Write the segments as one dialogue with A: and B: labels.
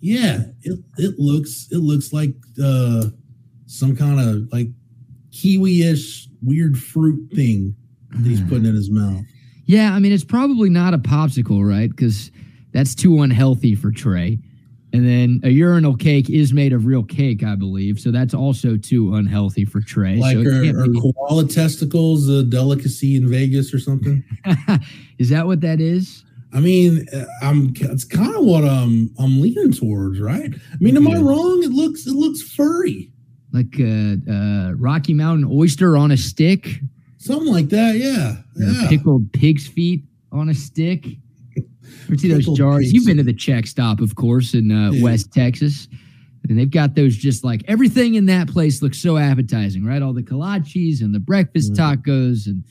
A: Yeah, it, it looks it looks like uh, some kind of like kiwi-ish weird fruit thing that he's putting in his mouth.
B: Yeah, I mean it's probably not a popsicle, right? Because that's too unhealthy for Trey. And then a urinal cake is made of real cake, I believe. So that's also too unhealthy for Trey.
A: Like
B: so
A: are, are koala testicles a delicacy in Vegas or something?
B: is that what that is?
A: I mean, uh, I'm. It's kind of what I'm. I'm leaning towards, right? I mean, am yeah. I wrong? It looks. It looks furry,
B: like a, a Rocky Mountain oyster on a stick,
A: something like that. Yeah, yeah.
B: Pickled pig's feet on a stick. Or see those jars. You've been to the Czech Stop, of course, in uh, yeah. West Texas. And they've got those just like everything in that place looks so appetizing, right? All the kolaches and the breakfast tacos and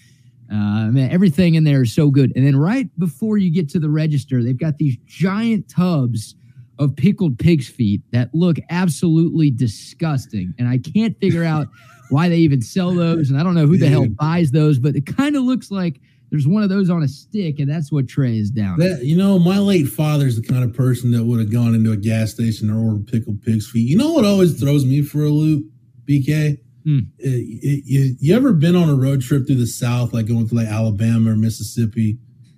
B: uh, man, everything in there is so good. And then right before you get to the register, they've got these giant tubs of pickled pig's feet that look absolutely disgusting. And I can't figure out why they even sell those. And I don't know who the hell buys those, but it kind of looks like there's one of those on a stick, and that's what Trey is down.
A: That, you know, my late father's the kind of person that would have gone into a gas station and ordered pickled pig's feet. You know what always throws me for a loop, BK? It, it, you, ever been on a road trip through the South, like going to like Alabama or Mississippi,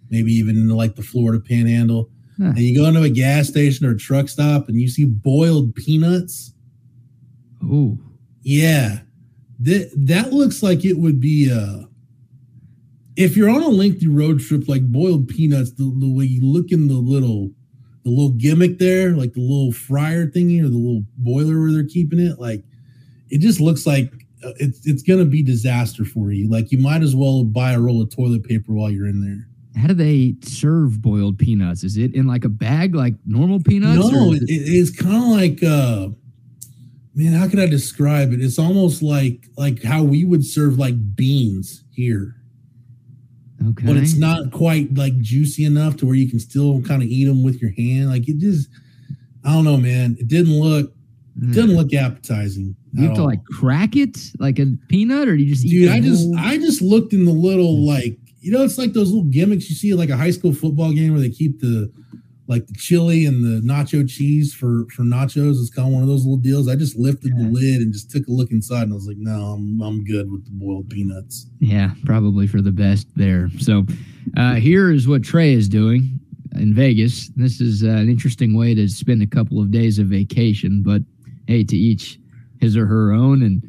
A: maybe even into like the Florida Panhandle, huh. and you go into a gas station or a truck stop and you see boiled peanuts?
B: Oh,
A: yeah, that that looks like it would be uh if you're on a lengthy road trip like boiled peanuts, the, the way you look in the little the little gimmick there, like the little fryer thingy or the little boiler where they're keeping it, like it just looks like uh, it's it's gonna be disaster for you. Like you might as well buy a roll of toilet paper while you're in there.
B: How do they serve boiled peanuts? Is it in like a bag like normal peanuts?
A: No, it, it's kind of like uh man, how could I describe it? It's almost like like how we would serve like beans here.
B: Okay.
A: But it's not quite like juicy enough to where you can still kind of eat them with your hand. Like it just I don't know, man. It didn't look it didn't look appetizing.
B: You have to like crack it like a peanut, or do you just
A: Dude, I just I just looked in the little like you know, it's like those little gimmicks you see at like a high school football game where they keep the like the chili and the nacho cheese for for nachos. It's kind of one of those little deals. I just lifted yeah. the lid and just took a look inside, and I was like, no, I'm I'm good with the boiled peanuts.
B: Yeah, probably for the best there. So uh, here is what Trey is doing in Vegas. This is uh, an interesting way to spend a couple of days of vacation, but hey, to each his or her own. And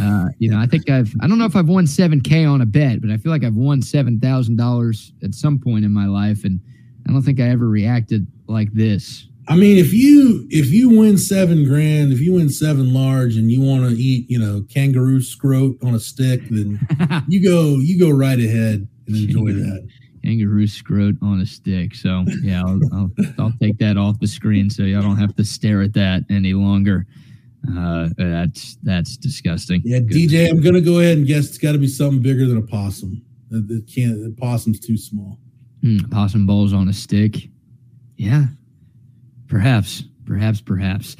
B: uh, you know, I think I've I don't know if I've won seven K on a bet, but I feel like I've won seven thousand dollars at some point in my life, and I don't think I ever reacted like this.
A: I mean, if you if you win seven grand, if you win seven large, and you want to eat, you know, kangaroo scrote on a stick, then you go you go right ahead and enjoy that.
B: Kangaroo scrote on a stick. So yeah, I'll, I'll, I'll take that off the screen so y'all don't have to stare at that any longer. Uh, that's that's disgusting.
A: Yeah, Good. DJ, I'm gonna go ahead and guess it's got to be something bigger than a possum. It can't. The possum's too small.
B: Mm, possum balls on a stick. Yeah, perhaps, perhaps, perhaps.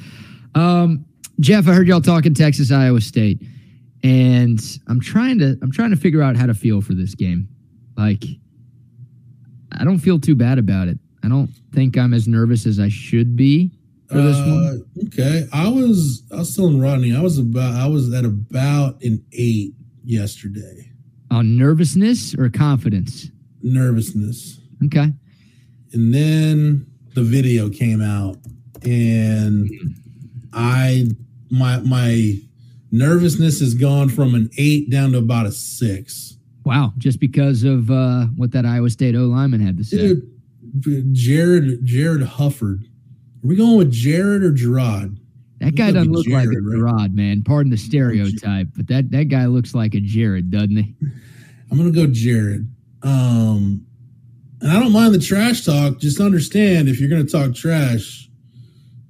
B: Um, Jeff, I heard y'all talking Texas Iowa State, and I'm trying to I'm trying to figure out how to feel for this game. Like, I don't feel too bad about it. I don't think I'm as nervous as I should be for this uh, one.
A: Okay, I was I was telling Rodney I was about I was at about an eight yesterday.
B: On nervousness or confidence?
A: Nervousness.
B: Okay.
A: And then the video came out, and I my my nervousness has gone from an eight down to about a six.
B: Wow, just because of uh, what that Iowa State O lineman had to say.
A: Dude, Jared Jarrod Hufford are we going with Jared or Gerard?
B: That guy doesn't look Jared, like a Gerard, right? man. Pardon the stereotype, but that, that guy looks like a Jared, doesn't he?
A: I'm gonna go Jared. Um, and I don't mind the trash talk. Just understand if you're gonna talk trash,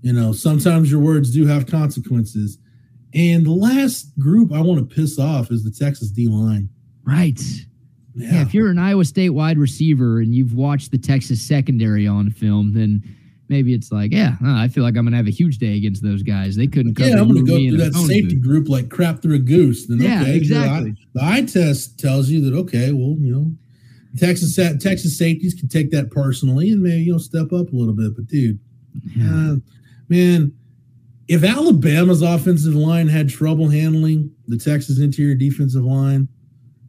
A: you know, sometimes your words do have consequences. And the last group I want to piss off is the Texas D line.
B: Right. Yeah. yeah. If you're an Iowa State wide receiver and you've watched the Texas secondary on film, then maybe it's like, yeah, I feel like I'm gonna have a huge day against those guys. They couldn't come.
A: Yeah, I'm gonna go through that safety group like crap through a goose. Then
B: yeah,
A: okay,
B: exactly.
A: The eye, the eye test tells you that okay, well, you know, Texas Texas safeties can take that personally and maybe you know step up a little bit. But dude, yeah. uh, man, if Alabama's offensive line had trouble handling the Texas interior defensive line,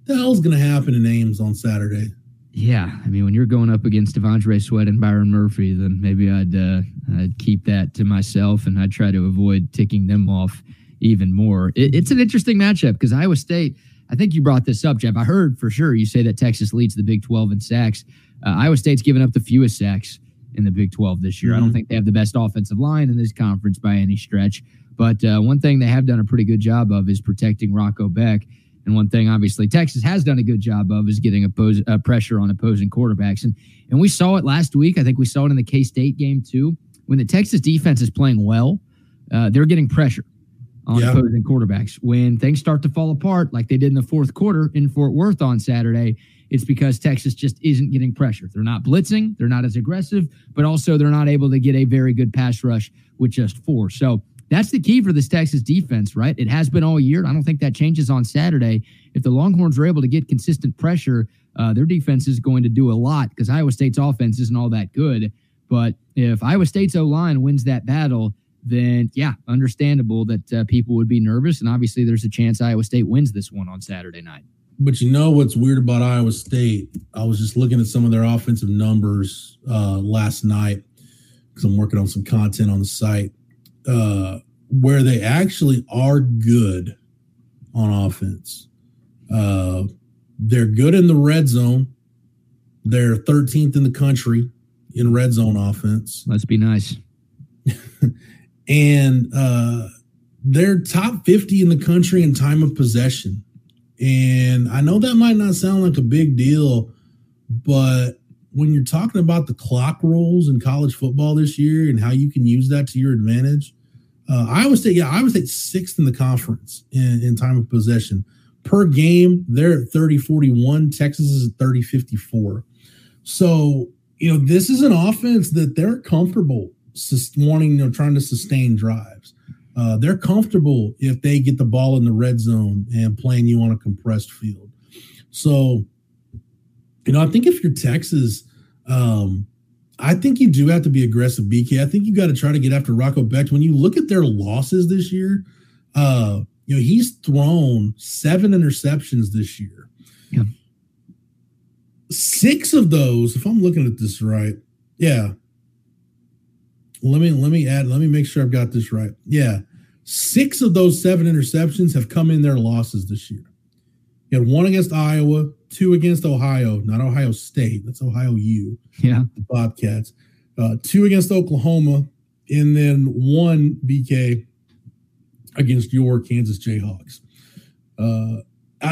A: the hell's going to happen in Ames on Saturday?
B: Yeah, I mean, when you're going up against T'Vondre Sweat and Byron Murphy, then maybe I'd uh, I'd keep that to myself and I'd try to avoid ticking them off even more. It, it's an interesting matchup because Iowa State. I think you brought this up, Jeff. I heard for sure you say that Texas leads the Big 12 in sacks. Uh, Iowa State's given up the fewest sacks in the Big 12 this year. Mm-hmm. I don't mm-hmm. think they have the best offensive line in this conference by any stretch. But uh, one thing they have done a pretty good job of is protecting Rocco Becht. And one thing, obviously, Texas has done a good job of is getting oppose, uh, pressure on opposing quarterbacks. And, and we saw it last week. I think we saw it in the K State game, too. When the Texas defense is playing well, uh, they're getting pressure on yeah. opposing quarterbacks. When things start to fall apart, like they did in the fourth quarter in Fort Worth on Saturday, it's because Texas just isn't getting pressure. They're not blitzing, they're not as aggressive, but also they're not able to get a very good pass rush with just four. So that's the key for this Texas defense, right? It has been all year. I don't think that changes on Saturday. If the Longhorns are able to get consistent pressure, uh, their defense is going to do a lot because Iowa State's offense isn't all that good. But if Iowa State's O line wins that battle, then yeah, understandable that uh, people would be nervous. And obviously, there's a chance Iowa State wins this one on Saturday night.
A: But you know what's weird about Iowa State? I was just looking at some of their offensive numbers uh, last night because I'm working on some content on the site uh, where they actually are good on offense. Uh, they're good in the red zone. They're 13th in the country in red zone offense.
B: Let's be nice.
A: and uh, they're top 50 in the country in time of possession. And I know that might not sound like a big deal, but when you're talking about the clock rules in college football this year and how you can use that to your advantage, uh, Iowa State, yeah, Iowa State sixth in the conference in, in time of possession. Per game, they're at 30 41. Texas is at 30 54. So, you know, this is an offense that they're comfortable wanting, you know, trying to sustain drives. Uh, they're comfortable if they get the ball in the red zone and playing you on a compressed field. So, you know, I think if you're Texas, um, I think you do have to be aggressive, BK. I think you got to try to get after Rocco Becht. When you look at their losses this year, uh, you know, he's thrown seven interceptions this year. Yeah. Six of those, if I'm looking at this right, yeah, let me let me add let me make sure I've got this right. Yeah. Six of those seven interceptions have come in their losses this year. You had one against Iowa, two against Ohio, not Ohio State. That's Ohio U.
B: Yeah.
A: The Bobcats. Uh, two against Oklahoma, and then one BK against your Kansas Jayhawks. Uh,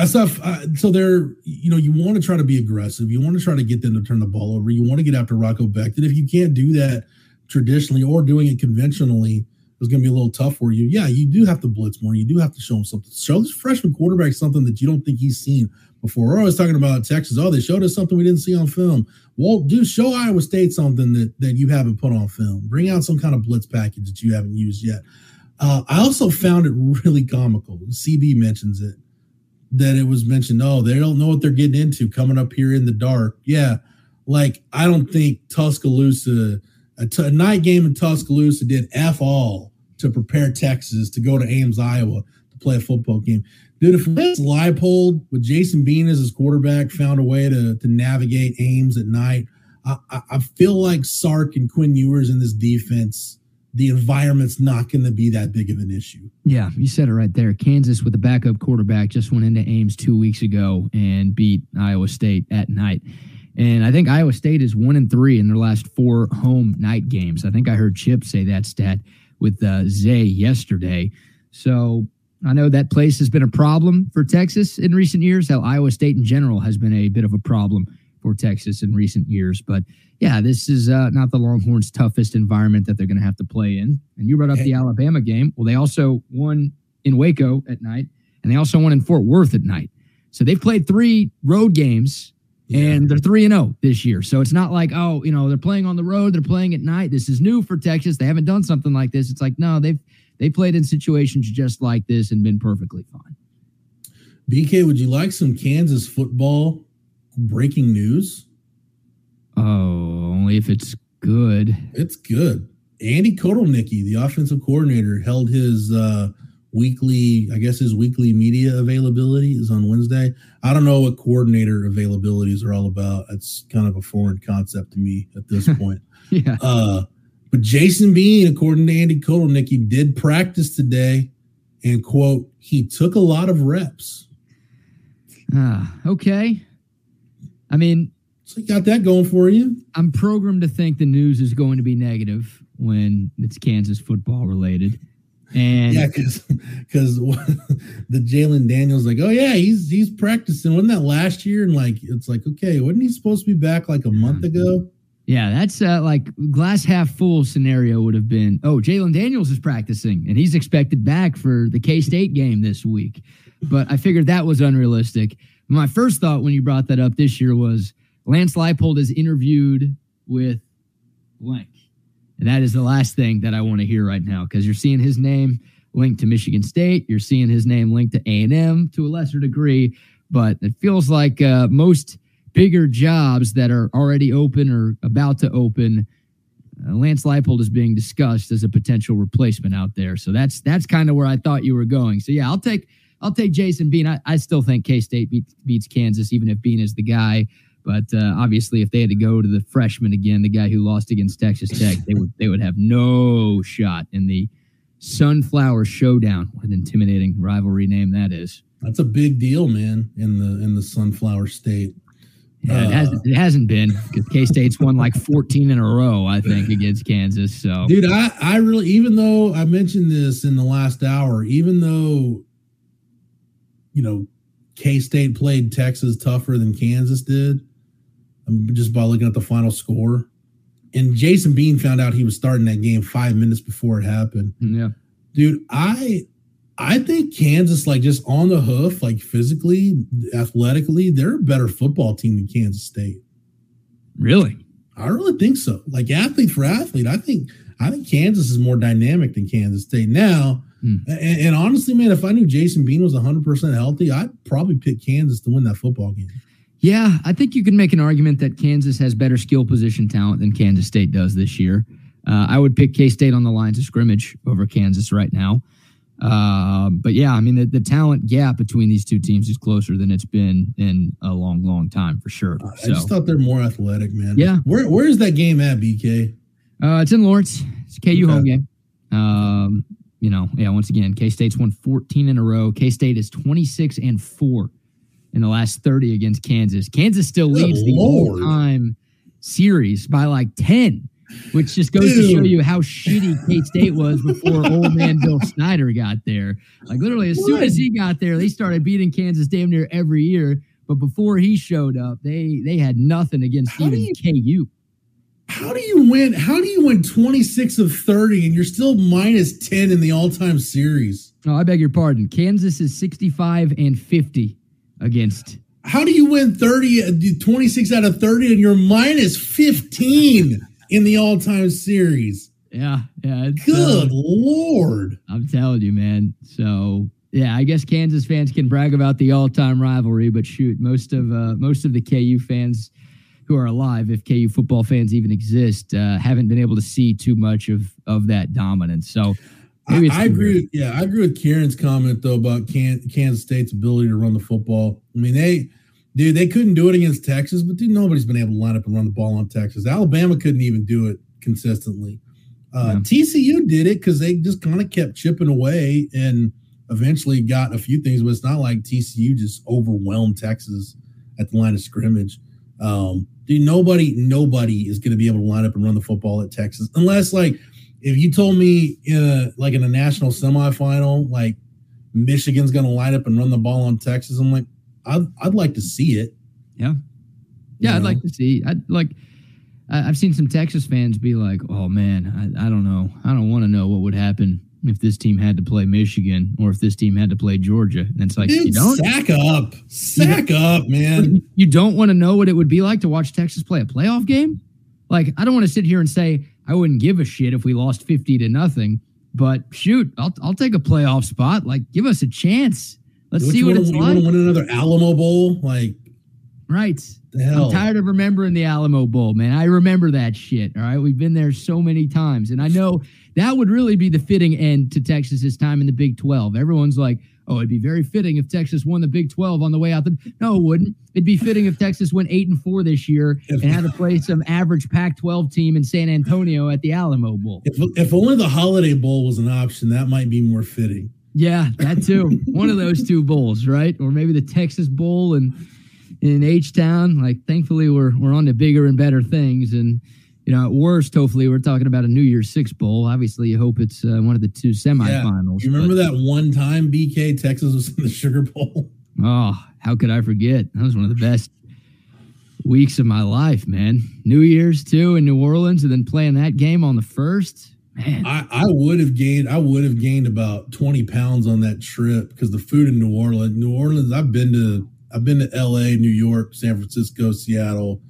A: stuff. Uh, so they're, you know, you want to try to be aggressive. You want to try to get them to turn the ball over. You want to get after Rocco Becht. And if you can't do that, traditionally or doing it conventionally is going to be a little tough for you. Yeah, you do have to blitz more. You do have to show him something. Show this freshman quarterback something that you don't think he's seen before. We're always talking about Texas. Oh, they showed us something we didn't see on film. Well, do show Iowa State something that that you haven't put on film. Bring out some kind of blitz package that you haven't used yet. Uh, I also found it really comical. CB mentions it that it was mentioned. Oh, they don't know what they're getting into coming up here in the dark. Yeah, like I don't think Tuscaloosa a, t- a night game in Tuscaloosa did F all to prepare Texas to go to Ames, Iowa to play a football game. Dude, if Leipold with Jason Bean as his quarterback found a way to, to navigate Ames at night, I, I feel like Sark and Quinn Ewers in this defense, the environment's not going to be that big of an issue.
B: Yeah, you said it right there. Kansas with the backup quarterback just went into Ames two weeks ago and beat Iowa State at night. And I think Iowa State is one and three in their last four home night games. I think I heard Chip say that stat with uh, Zay yesterday. So I know that place has been a problem for Texas in recent years. How Iowa State in general has been a bit of a problem for Texas in recent years. But yeah, this is uh, not the Longhorns' toughest environment that they're going to have to play in. And you brought up the Alabama game. Well, they also won in Waco at night, and they also won in Fort Worth at night. So they've played three road games yeah. And they're 3 and 0 this year. So it's not like, oh, you know, they're playing on the road, they're playing at night. This is new for Texas. They haven't done something like this. It's like, no, they've they played in situations just like this and been perfectly fine.
A: BK, would you like some Kansas football breaking news?
B: Oh, only if it's good.
A: It's good. Andy Kotelnicki, the offensive coordinator, held his uh, weekly, I guess his weekly media availability is on Wednesday. I don't know what coordinator availabilities are all about. It's kind of a foreign concept to me at this point.
B: yeah.
A: Uh, but Jason Bean, according to Andy Kotelnicki, did practice today and quote, he took a lot of reps.
B: Ah, okay. I mean,
A: so you got that going for you.
B: I'm programmed to think the news is going to be negative when it's Kansas football related. And
A: yeah, because because the Jalon Daniels like, oh yeah, he's he's practicing. Wasn't that last year? And like, it's like, okay, wasn't he supposed to be back like a month ago?
B: Yeah, that's uh, like glass half full scenario would have been. Oh, Jalon Daniels is practicing and he's expected back for the K State game this week. But I figured that was unrealistic. My first thought when you brought that up this year was Lance Leipold is interviewed with blank. And that is the last thing that I want to hear right now because you're seeing his name linked to Michigan State. You're seeing his name linked to A&M to a lesser degree. But it feels like uh, most bigger jobs that are already open or about to open, uh, Lance Leipold is being discussed as a potential replacement out there. So that's that's kind of where I thought you were going. So yeah, I'll take I'll take Jason Bean. I, I still think K State beats, beats Kansas, even if Bean is the guy. But uh, obviously, if they had to go to the freshman again, the guy who lost against Texas Tech, they would they would have no shot in the Sunflower Showdown. What an intimidating rivalry name that is.
A: That's a big deal, man. In the in the Sunflower State.
B: Yeah, it, hasn't, it hasn't been because K State's won like 14 in a row, I think, against Kansas. So,
A: dude, I, I really, even though I mentioned this in the last hour, even though you know, K State played Texas tougher than Kansas did, just by looking at the final score. And Jason Bean found out he was starting that game five minutes before it happened.
B: Yeah,
A: dude, I I think Kansas, like just on the hoof, like physically, athletically, they're a better football team than Kansas State.
B: Really?
A: I really think so. Like athlete for athlete, I think I think Kansas is more dynamic than Kansas State. Now, Hmm. And, and, honestly, man, if I knew Jason Bean was 100% healthy, I'd probably pick Kansas to win that football game.
B: Yeah, I think you can make an argument that Kansas has better skill position talent than Kansas State does this year. Uh, I would pick K State on the lines of scrimmage over Kansas right now. Uh, but yeah, I mean, the, the, talent gap between these two teams is closer than it's been in a long, long time for sure.
A: Uh, I just thought they're more athletic, man.
B: Yeah.
A: Where Where is that game at, BK?
B: Uh, it's in Lawrence. It's a KU okay. home game. Um, you know, yeah, once again, K State's won 14 in a row. K State is 26 and 4 in the last 30 against Kansas. Kansas still Good leads Lord. the all time series by like 10, which just goes Dude. to show you how shitty K State was before old man Bill Snyder got there. Like, literally, as what? soon as he got there, they started beating Kansas damn near every year. But before he showed up, they they had nothing against how even you, KU
A: how do you win? How do you win 26 of 30 and you're still minus 10 in the all time series?
B: Oh, I beg your pardon. Kansas is 65 and 50 against.
A: How do you win 30, 26 out of 30 and you're minus 15 in the all time series?
B: Yeah, yeah.
A: Good uh, Lord.
B: I'm telling you, man. So yeah, I guess Kansas fans can brag about the all-time rivalry, but shoot, most of uh, most of the KU fans who are alive, if KU football fans even exist, uh, haven't been able to see too much of of that dominance. So
A: I, I agree. With, yeah, I agree with Kieran's comment though about Kansas State's ability to run the football. I mean, they, dude, they couldn't do it against Texas, but dude, nobody's been able to line up and run the ball on Texas. Alabama couldn't even do it consistently. Uh, yeah. TCU did it because they just kind of kept chipping away and eventually got a few things, but it's not like TCU just overwhelmed Texas at the line of scrimmage. Um, dude, nobody, nobody is going to be able to line up and run the football at Texas unless, like, if you told me in a like in a national semifinal, like Michigan's going to line up and run the ball on Texas, I'm like, I'd, I'd like to see it.
B: Yeah, yeah, you I'd know? like to see. I'd like. I've seen some Texas fans be like, "Oh man, I, I don't know. I don't want to know what would happen if this team had to play Michigan or if this team had to play Georgia. And it's like, Dude, you don't
A: sack up, sack you up, man.
B: You don't want to know what it would be like to watch Texas play a playoff game. Like, I don't want to sit here and say I wouldn't give a shit if we lost 50 to nothing, but shoot, I'll, I'll take a playoff spot. Like, give us a chance. Let's see what
A: wanna,
B: it's like.
A: win another Alamo Bowl? Like,
B: right. I'm tired of remembering the Alamo Bowl, man. I remember that shit. All right. We've been there so many times. And I know that would really be the fitting end to Texas's time in the Big 12. Everyone's like, oh, it'd be very fitting if Texas won the Big 12 on the way out. The, no, it wouldn't. It'd be fitting if Texas went eight and four this year and had to play some average Pac 12 team in San Antonio at the Alamo Bowl.
A: If, if only the Holiday Bowl was an option, that might be more fitting.
B: Yeah, that too. One of those two bowls, right? Or maybe the Texas Bowl and in H Town. Like, thankfully, we're we're on to bigger and better things. And you know, at worst, hopefully, we're talking about a New Year's Six bowl. Obviously, you hope it's uh, one of the two semifinals.
A: Yeah. You remember but, that one time BK Texas was in the Sugar Bowl?
B: Oh, how could I forget? That was one of the best weeks of my life, man. New Year's too in New Orleans, and then playing that game on the first. Man.
A: I, I would have gained I would have gained about 20 pounds on that trip because the food in New Orleans, New Orleans, I've been to I've been to LA, New York, San Francisco, Seattle,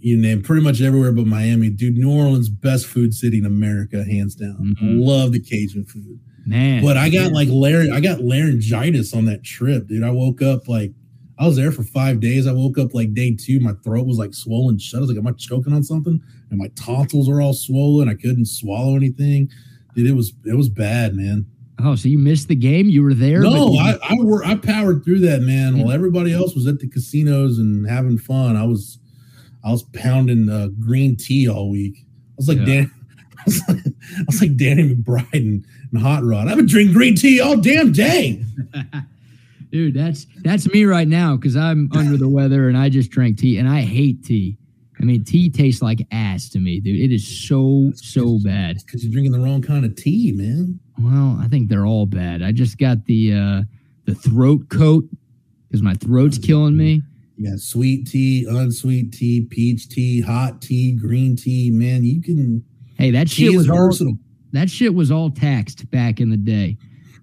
A: you name pretty much everywhere but Miami. Dude, New Orleans, best food city in America, hands down. Mm-hmm. Love the Cajun food.
B: Man.
A: But I got man. like lar- I got laryngitis on that trip, dude. I woke up like I was there for five days. I woke up like day two, my throat was like swollen shut. I was like, Am I choking on something? And my tonsils were all swollen. I couldn't swallow anything. Dude, it was it was bad, man.
B: Oh, so you missed the game? You were there?
A: No, I I, were, I powered through that, man. While everybody else was at the casinos and having fun, I was I was pounding uh, green tea all week. I was like yeah. Dan, I was like, I was like Danny McBride and, and Hot Rod. I've been drinking green tea all damn day.
B: dude. That's that's me right now because I'm under the weather and I just drank tea and I hate tea. I mean, tea tastes like ass to me, dude. It is so so bad.
A: Because you're drinking the wrong kind of tea, man.
B: Well, I think they're all bad. I just got the uh the throat coat because my throat's killing me.
A: Yeah, sweet tea, unsweet tea, peach tea, hot tea, green tea. Man, you can.
B: Hey, that shit was versatile. All, that shit was all taxed back in the day.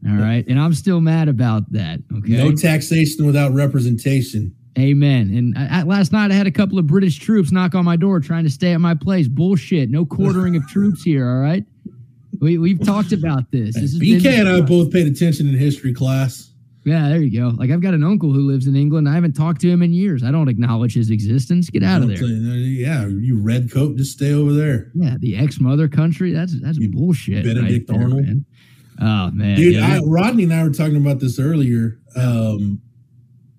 B: All right. And I'm still mad about that. Okay.
A: No taxation without representation.
B: Amen. And I, I, last night I had a couple of British troops knock on my door trying to stay at my place. Bullshit. No quartering of troops here. All right. We, we've talked about this. this
A: BK and I both paid attention in history class.
B: Yeah, there you go. Like I've got an uncle who lives in England. I haven't talked to him in years. I don't acknowledge his existence. Get out of there.
A: Yeah, you red coat, just stay over there.
B: Yeah, the ex mother country. That's that's you bullshit.
A: Benedict right Arnold.
B: There, Oh man,
A: dude! Yeah, I, Rodney and I were talking about this earlier. Um,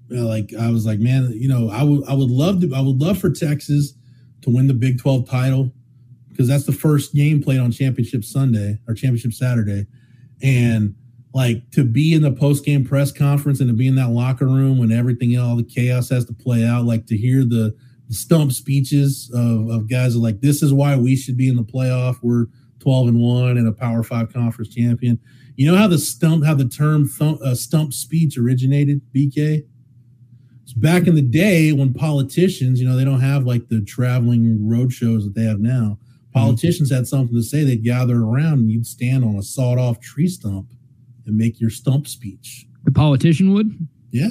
A: like I was like, man, you know, I would I would love to I would love for Texas to win the Big Twelve title because that's the first game played on Championship Sunday or Championship Saturday, and like to be in the post game press conference and to be in that locker room when everything and all the chaos has to play out, like to hear the, the stump speeches of, of guys are like, this is why we should be in the playoff. We're 12 and 1 and a Power 5 conference champion. You know how the stump how the term thump, uh, stump speech originated, BK? It's back in the day when politicians, you know, they don't have like the traveling road shows that they have now. Politicians mm-hmm. had something to say, they'd gather around and you'd stand on a sawed off tree stump and make your stump speech.
B: The politician would?
A: Yeah.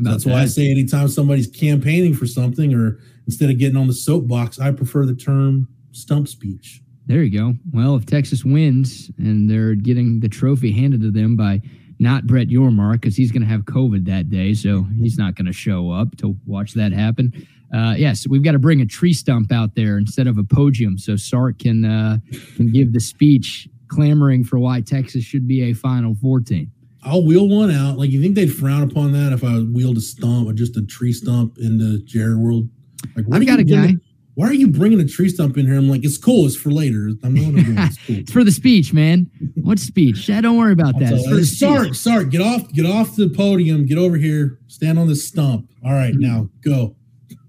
A: That's that? why I say anytime somebody's campaigning for something or instead of getting on the soapbox, I prefer the term stump speech.
B: There you go. Well, if Texas wins and they're getting the trophy handed to them by not Brett Yormark because he's going to have COVID that day, so he's not going to show up to watch that happen. Uh, yes, we've got to bring a tree stump out there instead of a podium, so Sark can uh, can give the speech clamoring for why Texas should be a Final Four team.
A: I'll wheel one out. Like you think they'd frown upon that if I wheeled a stump or just a tree stump into Jerry World?
B: Like I've got a guy
A: why are you bringing a tree stump in here? I'm like, it's cool. It's for later. I'm not
B: It's, cool. it's, for the speech, man. What speech? Yeah, don't worry about that. It's
A: for Sark, Sark, get off, get off the podium. Get over here. Stand on this stump. All right, mm-hmm. now go.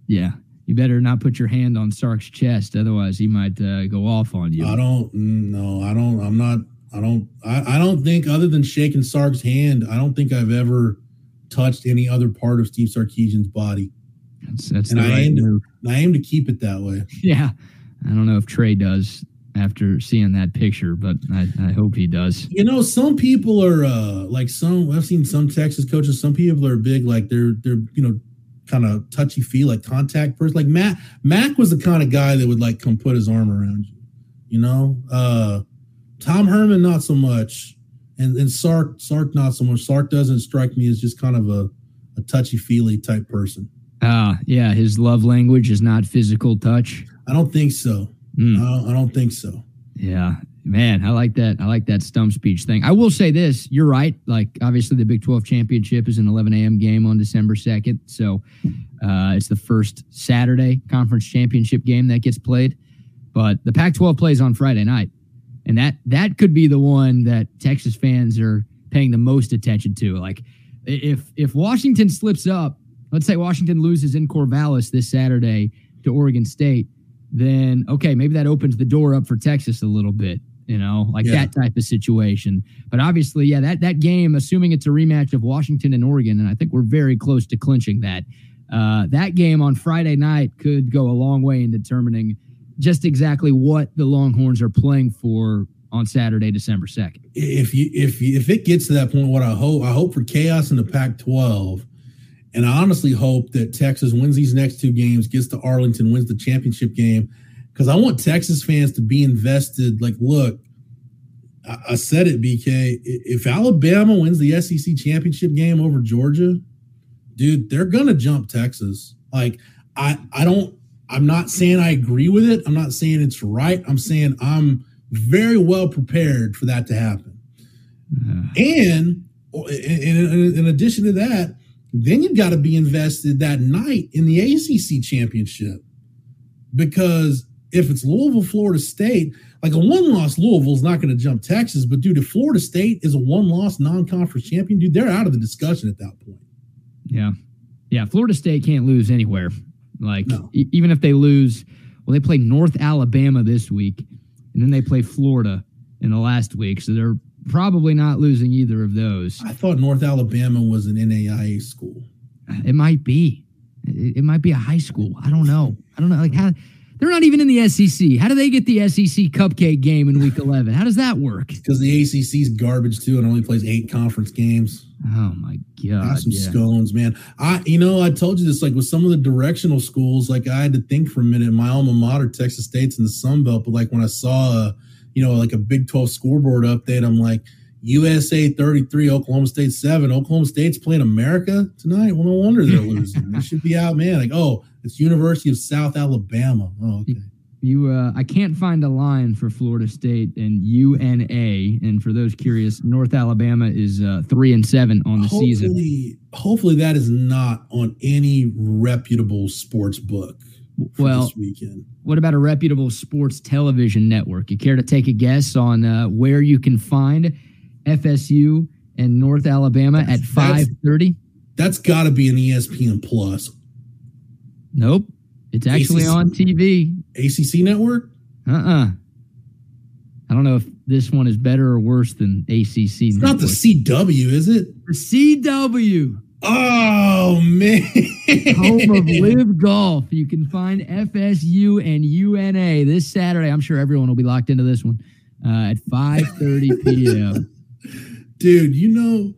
B: Yeah, you better not put your hand on Sark's chest, otherwise he might uh, go off on you.
A: I don't. No, I don't. I'm not. I don't. I, I don't think other than shaking Sark's hand, I don't think I've ever touched any other part of Steve Sarkisian's body.
B: That's that's
A: and
B: the I right
A: aim
B: move.
A: To, I aim to keep it that way.
B: Yeah, I don't know if Trey does after seeing that picture, but I, I hope he does.
A: You know, some people are uh like some I've seen some Texas coaches. Some people are big, like they're they're you know kind of touchy feel, like contact person. Like Matt Mac was the kind of guy that would like come put his arm around you. You know, uh Tom Herman not so much, and and Sark Sark not so much. Sark doesn't strike me as just kind of a a touchy feely type person.
B: Uh, yeah, his love language is not physical touch.
A: I don't think so. Mm. I, don't, I don't think so.
B: Yeah, man, I like that. I like that stump speech thing. I will say this: you're right. Like, obviously, the Big 12 championship is an 11 a.m. game on December 2nd, so uh, it's the first Saturday conference championship game that gets played. But the Pac-12 plays on Friday night, and that that could be the one that Texas fans are paying the most attention to. Like, if if Washington slips up, let's say Washington loses in Corvallis this Saturday to Oregon State then okay, maybe that opens the door up for Texas a little bit, you know, like yeah. that type of situation. But obviously, yeah, that that game, assuming it's a rematch of Washington and Oregon, and I think we're very close to clinching that. Uh, that game on Friday night could go a long way in determining just exactly what the Longhorns are playing for on Saturday, December second.
A: If you if if it gets to that point, what I hope I hope for chaos in the Pac-12 and I honestly hope that Texas wins these next two games, gets to Arlington, wins the championship game, because I want Texas fans to be invested. Like, look, I, I said it, BK. If Alabama wins the SEC championship game over Georgia, dude, they're gonna jump Texas. Like, I I don't. I'm not saying I agree with it. I'm not saying it's right. I'm saying I'm very well prepared for that to happen. And in, in, in addition to that then you've got to be invested that night in the ACC championship because if it's Louisville, Florida State, like a one loss Louisville is not going to jump Texas, but dude, if Florida State is a one loss non conference champion, dude, they're out of the discussion at that point.
B: Yeah. Yeah. Florida State can't lose anywhere. Like, no. e- even if they lose, well, they play North Alabama this week, and then they play Florida in the last week. So they're probably not losing either of those.
A: I thought North Alabama was an NAIA school.
B: It might be. It, it might be a high school. I don't know. I don't know. Like how they're not even in the SEC. How do they get the SEC cupcake game in week 11? How does that work?
A: Because the ACC's garbage too and only plays eight conference games.
B: Oh my god!
A: Have some yeah. scones, man. I, you know, I told you this. Like with some of the directional schools, like I had to think for a minute. My alma mater, Texas State's in the Sun Belt, but like when I saw a you know, like a Big 12 scoreboard update. I'm like, USA 33, Oklahoma State 7. Oklahoma State's playing America tonight. Well, no wonder they're losing. they should be out, man. Like, oh, it's University of South Alabama. Oh, okay.
B: You, uh, I can't find a line for Florida State and UNA. And for those curious, North Alabama is uh, three and seven on the
A: hopefully,
B: season.
A: Hopefully, that is not on any reputable sports book
B: well, weekend. What about a reputable sports television network? You care to take a guess on uh, where you can find FSU and North Alabama at five thirty?
A: That's, that's got to be an ESPN Plus.
B: Nope, it's actually ACC, on TV.
A: ACC network.
B: Uh uh-uh. uh I don't know if this one is better or worse than ACC.
A: It's network. not the CW, is it?
B: The CW.
A: Oh man.
B: Home of LIV Golf. You can find FSU and UNA this Saturday. I'm sure everyone will be locked into this one uh, at 5:30 p.m.
A: Dude, you know,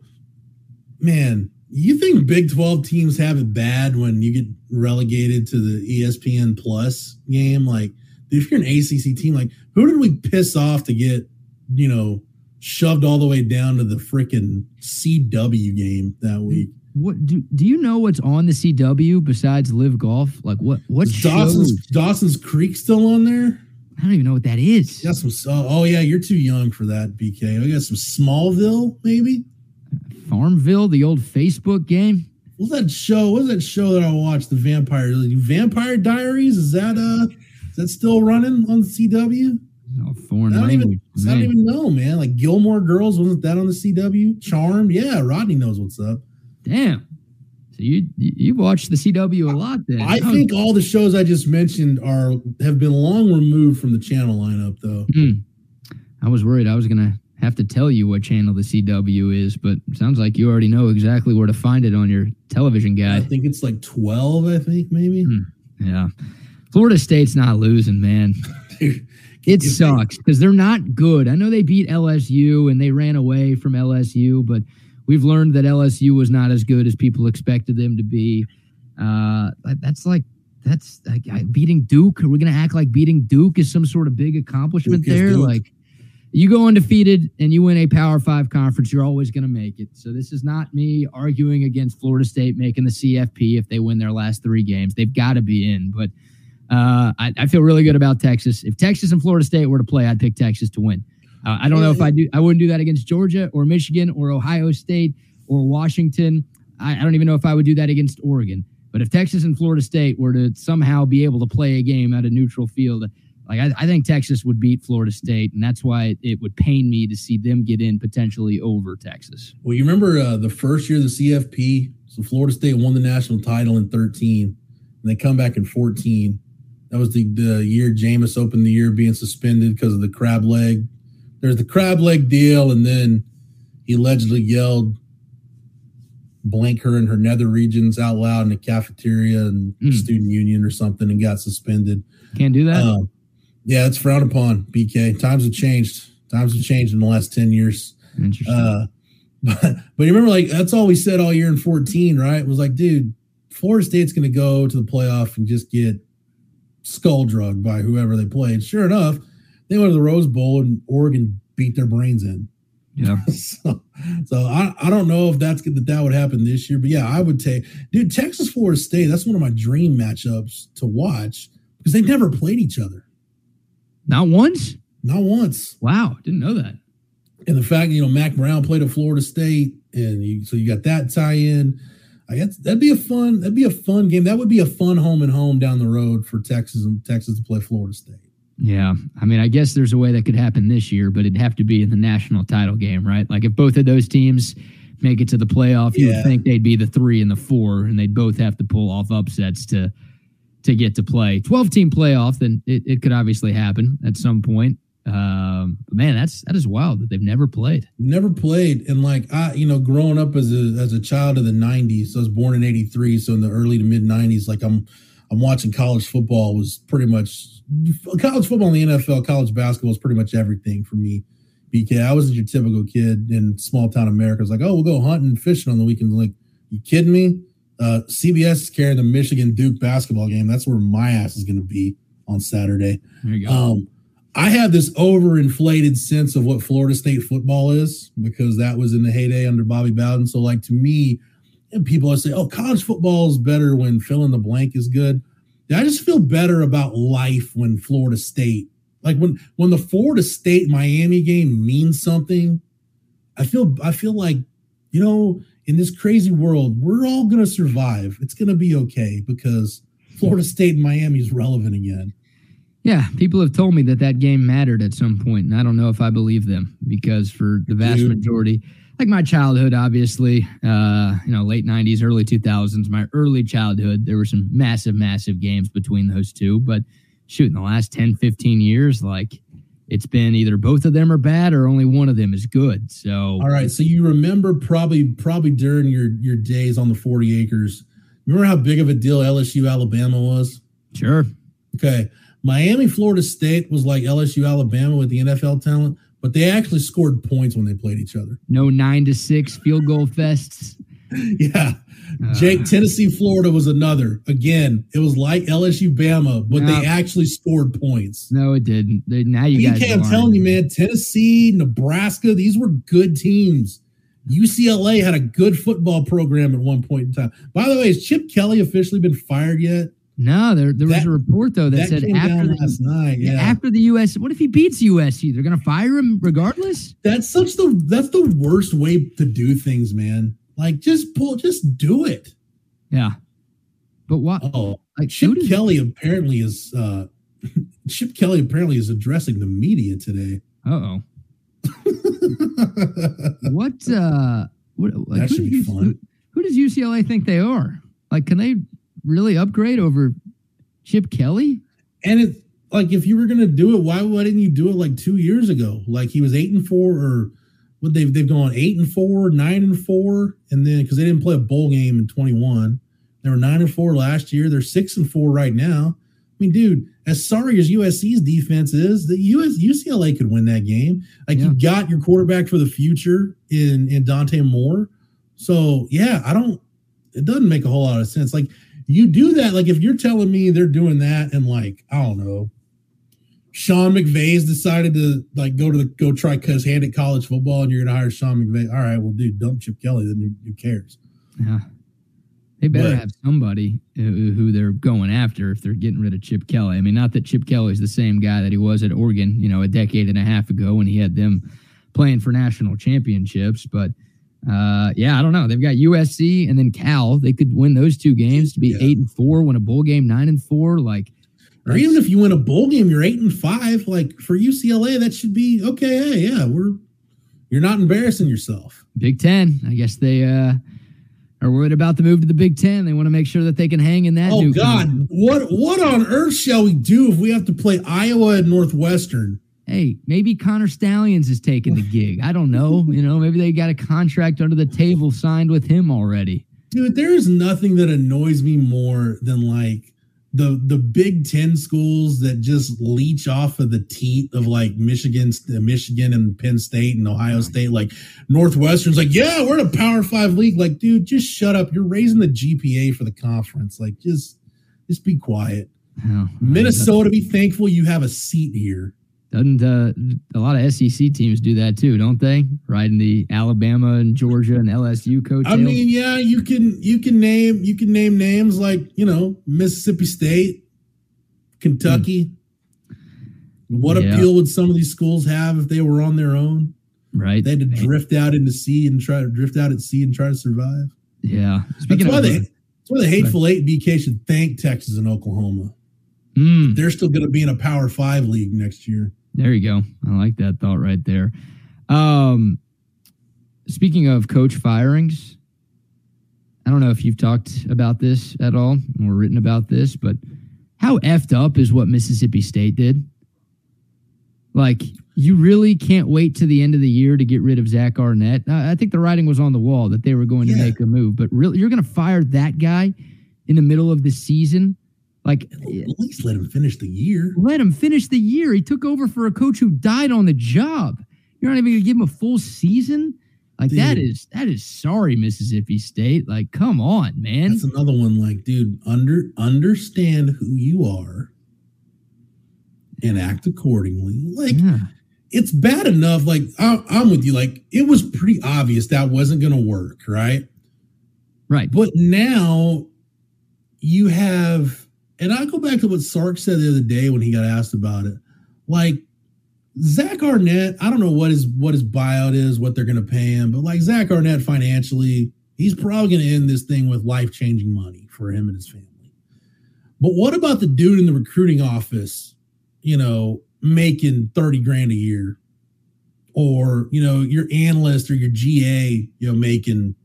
A: man, you think Big 12 teams have it bad when you get relegated to the ESPN Plus game? Like, if you're an ACC team, like, who did we piss off to get, you know, shoved all the way down to the freaking CW game that week?
B: what do do you know what's on the CW besides LIV Golf? Like what what
A: Dawson's? Dawson's Creek still on there?
B: I don't even know what that is.
A: got some oh, oh yeah, you're too young for that, BK. We got some Smallville, maybe?
B: Farmville, the old Facebook game.
A: What's that show? What's that show that I watched? The Vampire Vampire Diaries? Is that uh is that still running on CW?
B: Oh, foreign I language.
A: Even, I don't even know, man. Like Gilmore Girls, wasn't that on the CW? Charmed, yeah. Rodney knows what's up.
B: Damn. So you you watch the CW a lot then.
A: I think all the shows I just mentioned are have been long removed from the channel lineup though. Mm.
B: I was worried I was gonna have to tell you what channel the CW is, but sounds like you already know exactly where to find it on your television guide.
A: I think it's like twelve. I think maybe. Mm.
B: Yeah, Florida State's not losing, man. it sucks because they're not good. I know they beat LSU and they ran away from LSU, but we've learned that LSU was not as good as people expected them to be. Uh, that's like that's like beating Duke. Are we going to act like beating Duke is some sort of big accomplishment Duke there? Like, you go undefeated and you win a Power Five conference, you're always going to make it. So this is not me arguing against Florida State making the CFP if they win their last three games. They've got to be in. But uh, I, I, feel really good about Texas. If Texas and Florida State were to play, I'd pick Texas to win. Uh, I don't know if I do. I wouldn't do that against Georgia or Michigan or Ohio State or Washington. I, I don't even know if I would do that against Oregon. But if Texas and Florida State were to somehow be able to play a game at a neutral field, like I, I, think Texas would beat Florida State, and that's why it, it, would pain me to see them get in potentially over Texas.
A: Well, you remember uh, the first year of the CFP, so Florida State won the national title in 13, and they come back in 14. That was the, the year Jameis opened the year being suspended because of the crab leg. There's the crab leg deal, and then he allegedly yelled blank her in her nether regions out loud in the cafeteria and mm. student union or something and got suspended.
B: Can't do that. Um,
A: yeah, it's frowned upon. BK times have changed. Times have changed in the last ten years. Interesting. Uh, but but you remember, like that's all we said all year in fourteen, right? It was like, dude, Florida State's going to go to the playoff and just get skull drugged by whoever they played. Sure enough, they went to the Rose Bowl and Oregon beat their brains in.
B: Yeah.
A: so, so I, I don't know if that's that that would happen this year, but yeah, I would take dude Texas Florida State. That's one of my dream matchups to watch because they've never played each other.
B: Not once.
A: Not once.
B: Wow, didn't know that.
A: And the fact you know Mack Brown played at Florida State, and you, so you got that tie in. I guess that'd be a fun. That'd be a fun game. That would be a fun home and home down the road for Texas and Texas to play Florida State.
B: Yeah. I mean, I guess there's a way that could happen this year, but it'd have to be in the national title game, right? Like if both of those teams make it to the playoff, you yeah. would think they'd be the three and the four, and they'd both have to pull off upsets to to get to play. 12 team playoff, then it, it could obviously happen at some point. Um, man, that's that is wild that they've never played.
A: Never played, and like I, you know, growing up as a as a child of the '90s, I was born in '83, so in the early to mid '90s, like I'm I'm watching college football was pretty much college football in the NFL, college basketball is pretty much everything for me. BK, I wasn't your typical kid in small town America. It's like, oh, we'll go hunting, and fishing on the weekends. Like, you kidding me? Uh, CBS is carrying the Michigan Duke basketball game. That's where my ass is going to be on Saturday.
B: There you go.
A: Um, I have this overinflated sense of what Florida State football is because that was in the heyday under Bobby Bowden. So, like to me, people say, "Oh, college football is better when fill in the blank is good." I just feel better about life when Florida State, like when when the Florida State Miami game means something. I feel I feel like, you know, in this crazy world, we're all gonna survive. It's gonna be okay because Florida State and Miami is relevant again.
B: Yeah, people have told me that that game mattered at some point, and I don't know if I believe them because for the vast Dude. majority, like my childhood, obviously, uh, you know, late 90s, early 2000s, my early childhood, there were some massive, massive games between those two. But shoot, in the last 10, 15 years, like it's been either both of them are bad or only one of them is good. So,
A: all right. So you remember probably, probably during your, your days on the 40 acres, remember how big of a deal LSU Alabama was?
B: Sure.
A: Okay. Miami, Florida State was like LSU Alabama with the NFL talent but they actually scored points when they played each other.
B: No nine to six field goal fests.
A: yeah. Uh, Jake, Tennessee, Florida was another. Again, it was like LSU, Bama, but no, they actually scored points.
B: No, it didn't. They, now you guys.
A: I'm telling you, man. Tennessee, Nebraska, these were good teams. UCLA had a good football program at one point in time. By the way, has Chip Kelly officially been fired yet?
B: No, there there was a report though that, that said after the,
A: last night, yeah.
B: after the US, what if he beats USC? They're gonna fire him regardless.
A: That's such the that's the worst way to do things, man. Like just pull, just do it.
B: Yeah, but what?
A: Oh, like Chip Kelly apparently is. uh Chip Kelly apparently is addressing the media today.
B: oh. what? uh What? Like,
A: that should be fun. Who,
B: who does UCLA think they are? Like, can they really upgrade over Chip Kelly?
A: And it's like if you were gonna do it, why why didn't you do it like two years ago? Like he was eight and four, or what they've they've gone eight and four, nine and four, and then because they didn't play a bowl game in twenty one, they were nine and four last year. They're six and four right now. I mean, dude, as sorry as USC's defense is, the US UCLA could win that game. Like yeah. you got your quarterback for the future in in Dante Moore. So yeah, I don't. It doesn't make a whole lot of sense. Like you do that like if you're telling me they're doing that and like i don't know Sean McVay's decided to like go to the go try cuz hand at college football and you're going to hire Sean McVay. All right, well, dude, dump Chip Kelly. Then who cares?
B: Yeah. They better but, have somebody who they're going after if they're getting rid of Chip Kelly. I mean, not that Chip Kelly is the same guy that he was at Oregon, you know, a decade and a half ago when he had them playing for national championships. But uh, yeah, I don't know. They've got USC and then Cal. They could win those two games to be yeah. eight and four, win a bowl game nine and four. Like,
A: or even if you win a bowl game, you're eight and five. Like for UCLA, that should be okay. Hey, yeah, we're you're not embarrassing yourself.
B: Big Ten. I guess they uh are worried about the move to the Big Ten. They want to make sure that they can hang in that.
A: Oh God, what what on earth shall we do if we have to play Iowa and Northwestern?
B: Hey, maybe Connor Stalions is taking the gig. I don't know. You know, maybe they got a contract under the table signed with him already.
A: Dude, there is nothing that annoys me more than like the the Big Ten schools that just leech off of the teat of like Michigan, uh, Michigan and Penn State and Ohio State, like Northwestern's like, yeah, we're in a Power Five league. Like, dude, just shut up. You're raising the GPA for the conference. Like, just just be quiet. Oh, Minnesota, be thankful you have a seat here.
B: Doesn't uh, a lot of SEC teams do that too, don't they? Riding the Alabama and Georgia and LSU coach.
A: I mean, yeah, you can you can name you can name names like you know Mississippi State, Kentucky. Hmm. What yeah. appeal would some of these schools have if they were on their own?
B: Right,
A: they had to drift out into sea and try to drift out at sea and try to survive.
B: Yeah,
A: Speaking that's why they that's why the hateful eight BK should thank Texas and Oklahoma.
B: Mm.
A: They're still going to be in a Power Five league next year.
B: There you go. I like that thought right there. Um, speaking of coach firings, I don't know if you've talked about this at all or written about this, but how effed up is what Mississippi State did? Like, you really can't wait to the end of the year to get rid of Zach Arnett. I think the writing was on the wall that they were going yeah. to make a move, but really, you're going to fire that guy in the middle of the season like
A: at least let him finish the year.
B: Let him finish the year. He took over for a coach who died on the job. You're not even gonna give him a full season. Like dude, that is that is sorry, Mississippi State. Like, come on, man.
A: That's another one. Like, dude, under understand who you are and act accordingly. Like, yeah. it's bad enough. Like, I, I'm with you. Like, it was pretty obvious that wasn't gonna work, right?
B: Right.
A: But now you have and I go back to what Sark said the other day when he got asked about it. Like Zach Arnett, I don't know what his what his buyout is, what they're going to pay him, but like Zach Arnett financially, he's probably to end this thing with life changing money for him and his family. But what about the dude in the recruiting office, you know, making 30 grand a year? Or, you know, your analyst or your GA, you know, making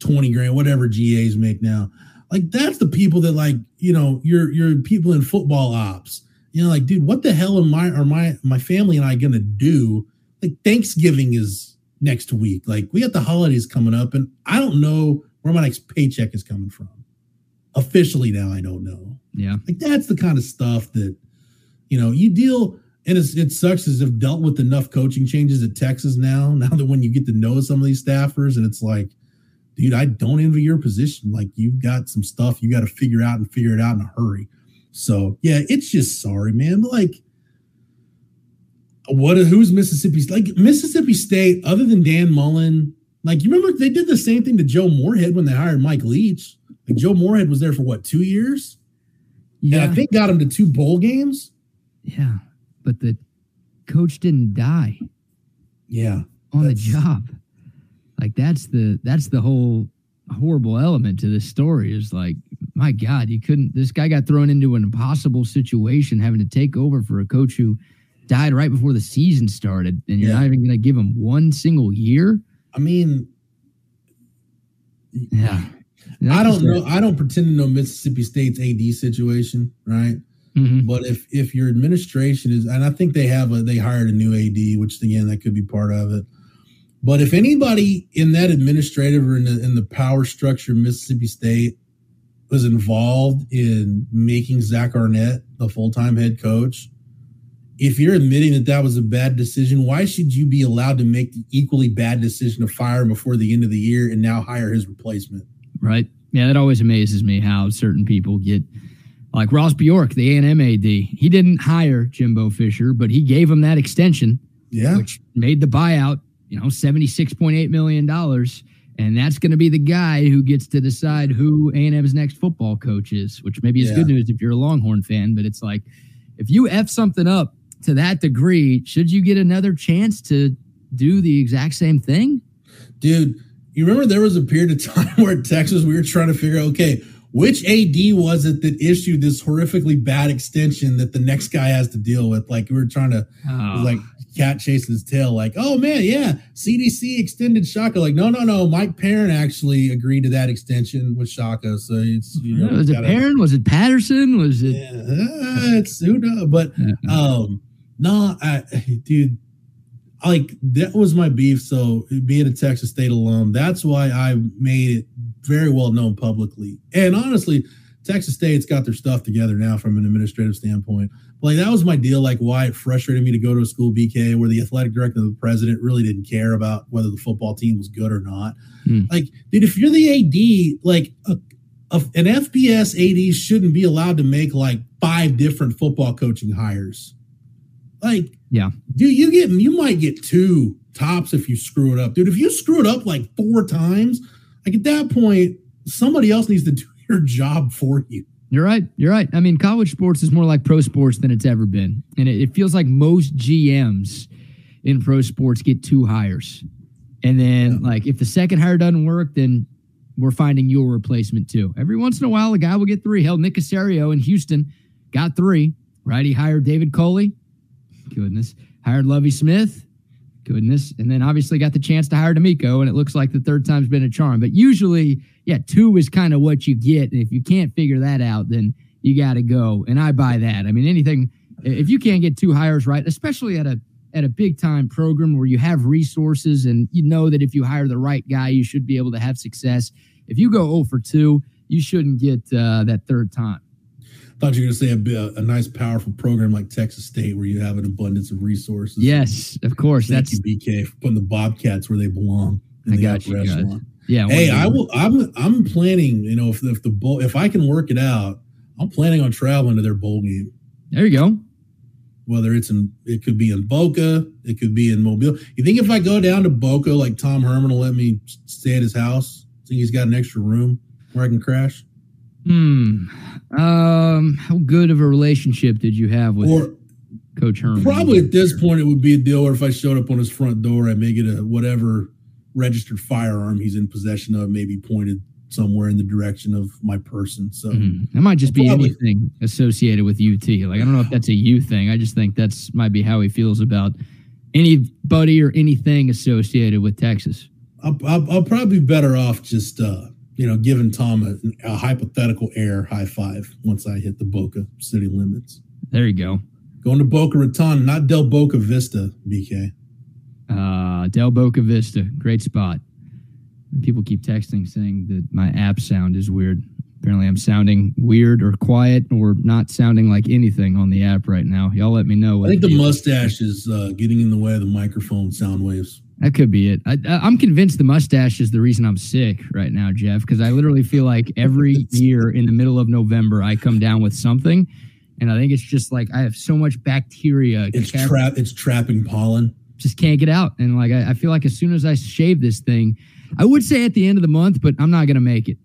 A: 20 grand, whatever GAs make now. Like that's the people that like, you know, your your people in football ops. You know, like, dude, what the hell am I are my my family and I gonna do? Like Thanksgiving is next week. Like we got the holidays coming up, and I don't know where my next paycheck is coming from. Officially now, I don't know.
B: Yeah.
A: Like that's the kind of stuff that, you know, you deal and it sucks as if dealt with enough coaching changes at Texas now. Now that when you get to know some of these staffers, and it's like, dude, I don't envy your position. Like you've got some stuff you got to figure out and figure it out in a hurry. So yeah, it's just sorry, man. But like, what? Who's Mississippi? Like Mississippi State, other than Dan Mullen, like you remember they did the same thing to Joe Moorhead when they hired Mike Leach. Like Joe Moorhead was there for what two years? Yeah, and I think got him to two bowl games.
B: Yeah, but the coach didn't die.
A: Yeah,
B: on the job. Like that's the that's the whole horrible element to this story is like my god you couldn't this guy got thrown into an impossible situation having to take over for a coach who died right before the season started and you're yeah. not even going to give him one single year
A: i mean
B: yeah
A: i don't know i don't pretend to know mississippi state's ad situation right mm-hmm. but if if your administration is and i think they have a they hired a new ad which again that could be part of it but if anybody in that administrative or in the, in the power structure of Mississippi State was involved in making Zach Arnett the full time head coach, if you're admitting that that was a bad decision, why should you be allowed to make the equally bad decision to fire him before the end of the year and now hire his replacement?
B: Right. Yeah, that always amazes me how certain people get Like Ross Bjork, the A&M AD, he didn't hire Jimbo Fisher, but he gave him that extension,
A: yeah,
B: which made the buyout, you know, seventy six point eight million dollars, and that's going to be the guy who gets to decide who A&M's next football coach is. Which maybe is yeah. good news if you're a Longhorn fan, but it's like if you f something up to that degree, should you get another chance to do the exact same thing?
A: Dude, you remember there was a period of time where Texas we were trying to figure out, okay, which AD was it that issued this horrifically bad extension that the next guy has to deal with? Like we were trying to oh. like cat chasing his tail, like, oh man, yeah, CDC extended Shaka. Like, no, no, no. Mike Perrin actually agreed to that extension with Shaka. So it's
B: you know, was it Perrin? Was it Patterson? Was it
A: yeah, uh, it's who knows? But um no, I dude, like that was my beef. So being a Texas State alum, that's why I made it very well known publicly. And honestly, Texas State's got their stuff together now from an administrative standpoint. But like that was my deal. Like why it frustrated me to go to a school BK where the athletic director and the president really didn't care about whether the football team was good or not. Mm. Like, dude, if you're the AD, like a, a, an FBS AD shouldn't be allowed to make like five different football coaching hires. Like,
B: yeah,
A: dude, you get you might get two tops if you screw it up, dude. If you screw it up like four times, like at that point, somebody else needs to do your job for you.
B: You're right. You're right. I mean, college sports is more like pro sports than it's ever been, and it, it feels like most GMs in pro sports get two hires, and then yeah. like if the second hire doesn't work, then we're finding your replacement too. Every once in a while, a guy will get three. Hell, Nick Caserio in Houston got three. Right? He hired David Culley Goodness. Hired Lovie Smith. Goodness. And then obviously got the chance to hire DeMeco, and it looks like the third time's been a charm. But usually, yeah, two is kind of what you get. And if you can't figure that out, then you got to go. And I buy that. I mean, anything, if you can't get two hires right, especially at a at a big time program where you have resources and you know that if you hire the right guy, you should be able to have success. If you go 0 for 2, you shouldn't get uh, that third time
A: thought you were going to say a, a, nice, powerful program like Texas State where you have an abundance of resources.
B: Yes, of course.
A: Thank that's you, BK, for putting the Bobcats where they belong. In I the got you.
B: Yeah.
A: Hey, I will. I'm I'm planning. You know, if if the bowl, if I can work it out, I'm planning on traveling to their bowl game.
B: There you go.
A: Whether it's in, it could be in Boca, it could be in Mobile. You think if I go down to Boca, like Tom Herman will let me stay at his house? Think he's got an extra room where I can crash?
B: Hmm. Um. How good of a relationship did you have with or, Coach Herman?
A: Probably at this point, it would be a deal where if I showed up on his front door, I may get a whatever registered firearm he's in possession of, maybe pointed somewhere in the direction of my person. So mm-hmm.
B: that might just be probably, anything associated with UT. Like I don't know if that's a U thing. I just think that's might be how he feels about anybody or anything associated with Texas.
A: I'll, I'll, I'll probably be better off just uh, you know, giving Tom a, a, hypothetical air high five once I hit the Boca city limits.
B: There you go.
A: Going to Boca Raton, not Del Boca Vista, BK.
B: Uh, Del Boca Vista, great spot. People keep texting saying that my app sound is weird. Apparently, I'm sounding weird or quiet or not sounding like anything on the app right now. Y'all let me know.
A: I think the mustache is uh, getting in the way of the microphone sound waves.
B: That could be it. I, am convinced the mustache is the reason I'm sick right now, Jeff, because I literally feel like every year in the middle of November I come down with something, and I think it's just like I have so much bacteria.
A: It's trap. It's trapping pollen.
B: Just can't get out, and like I, I feel like as soon as I shave this thing, I would say at the end of the month, but I'm not gonna make it.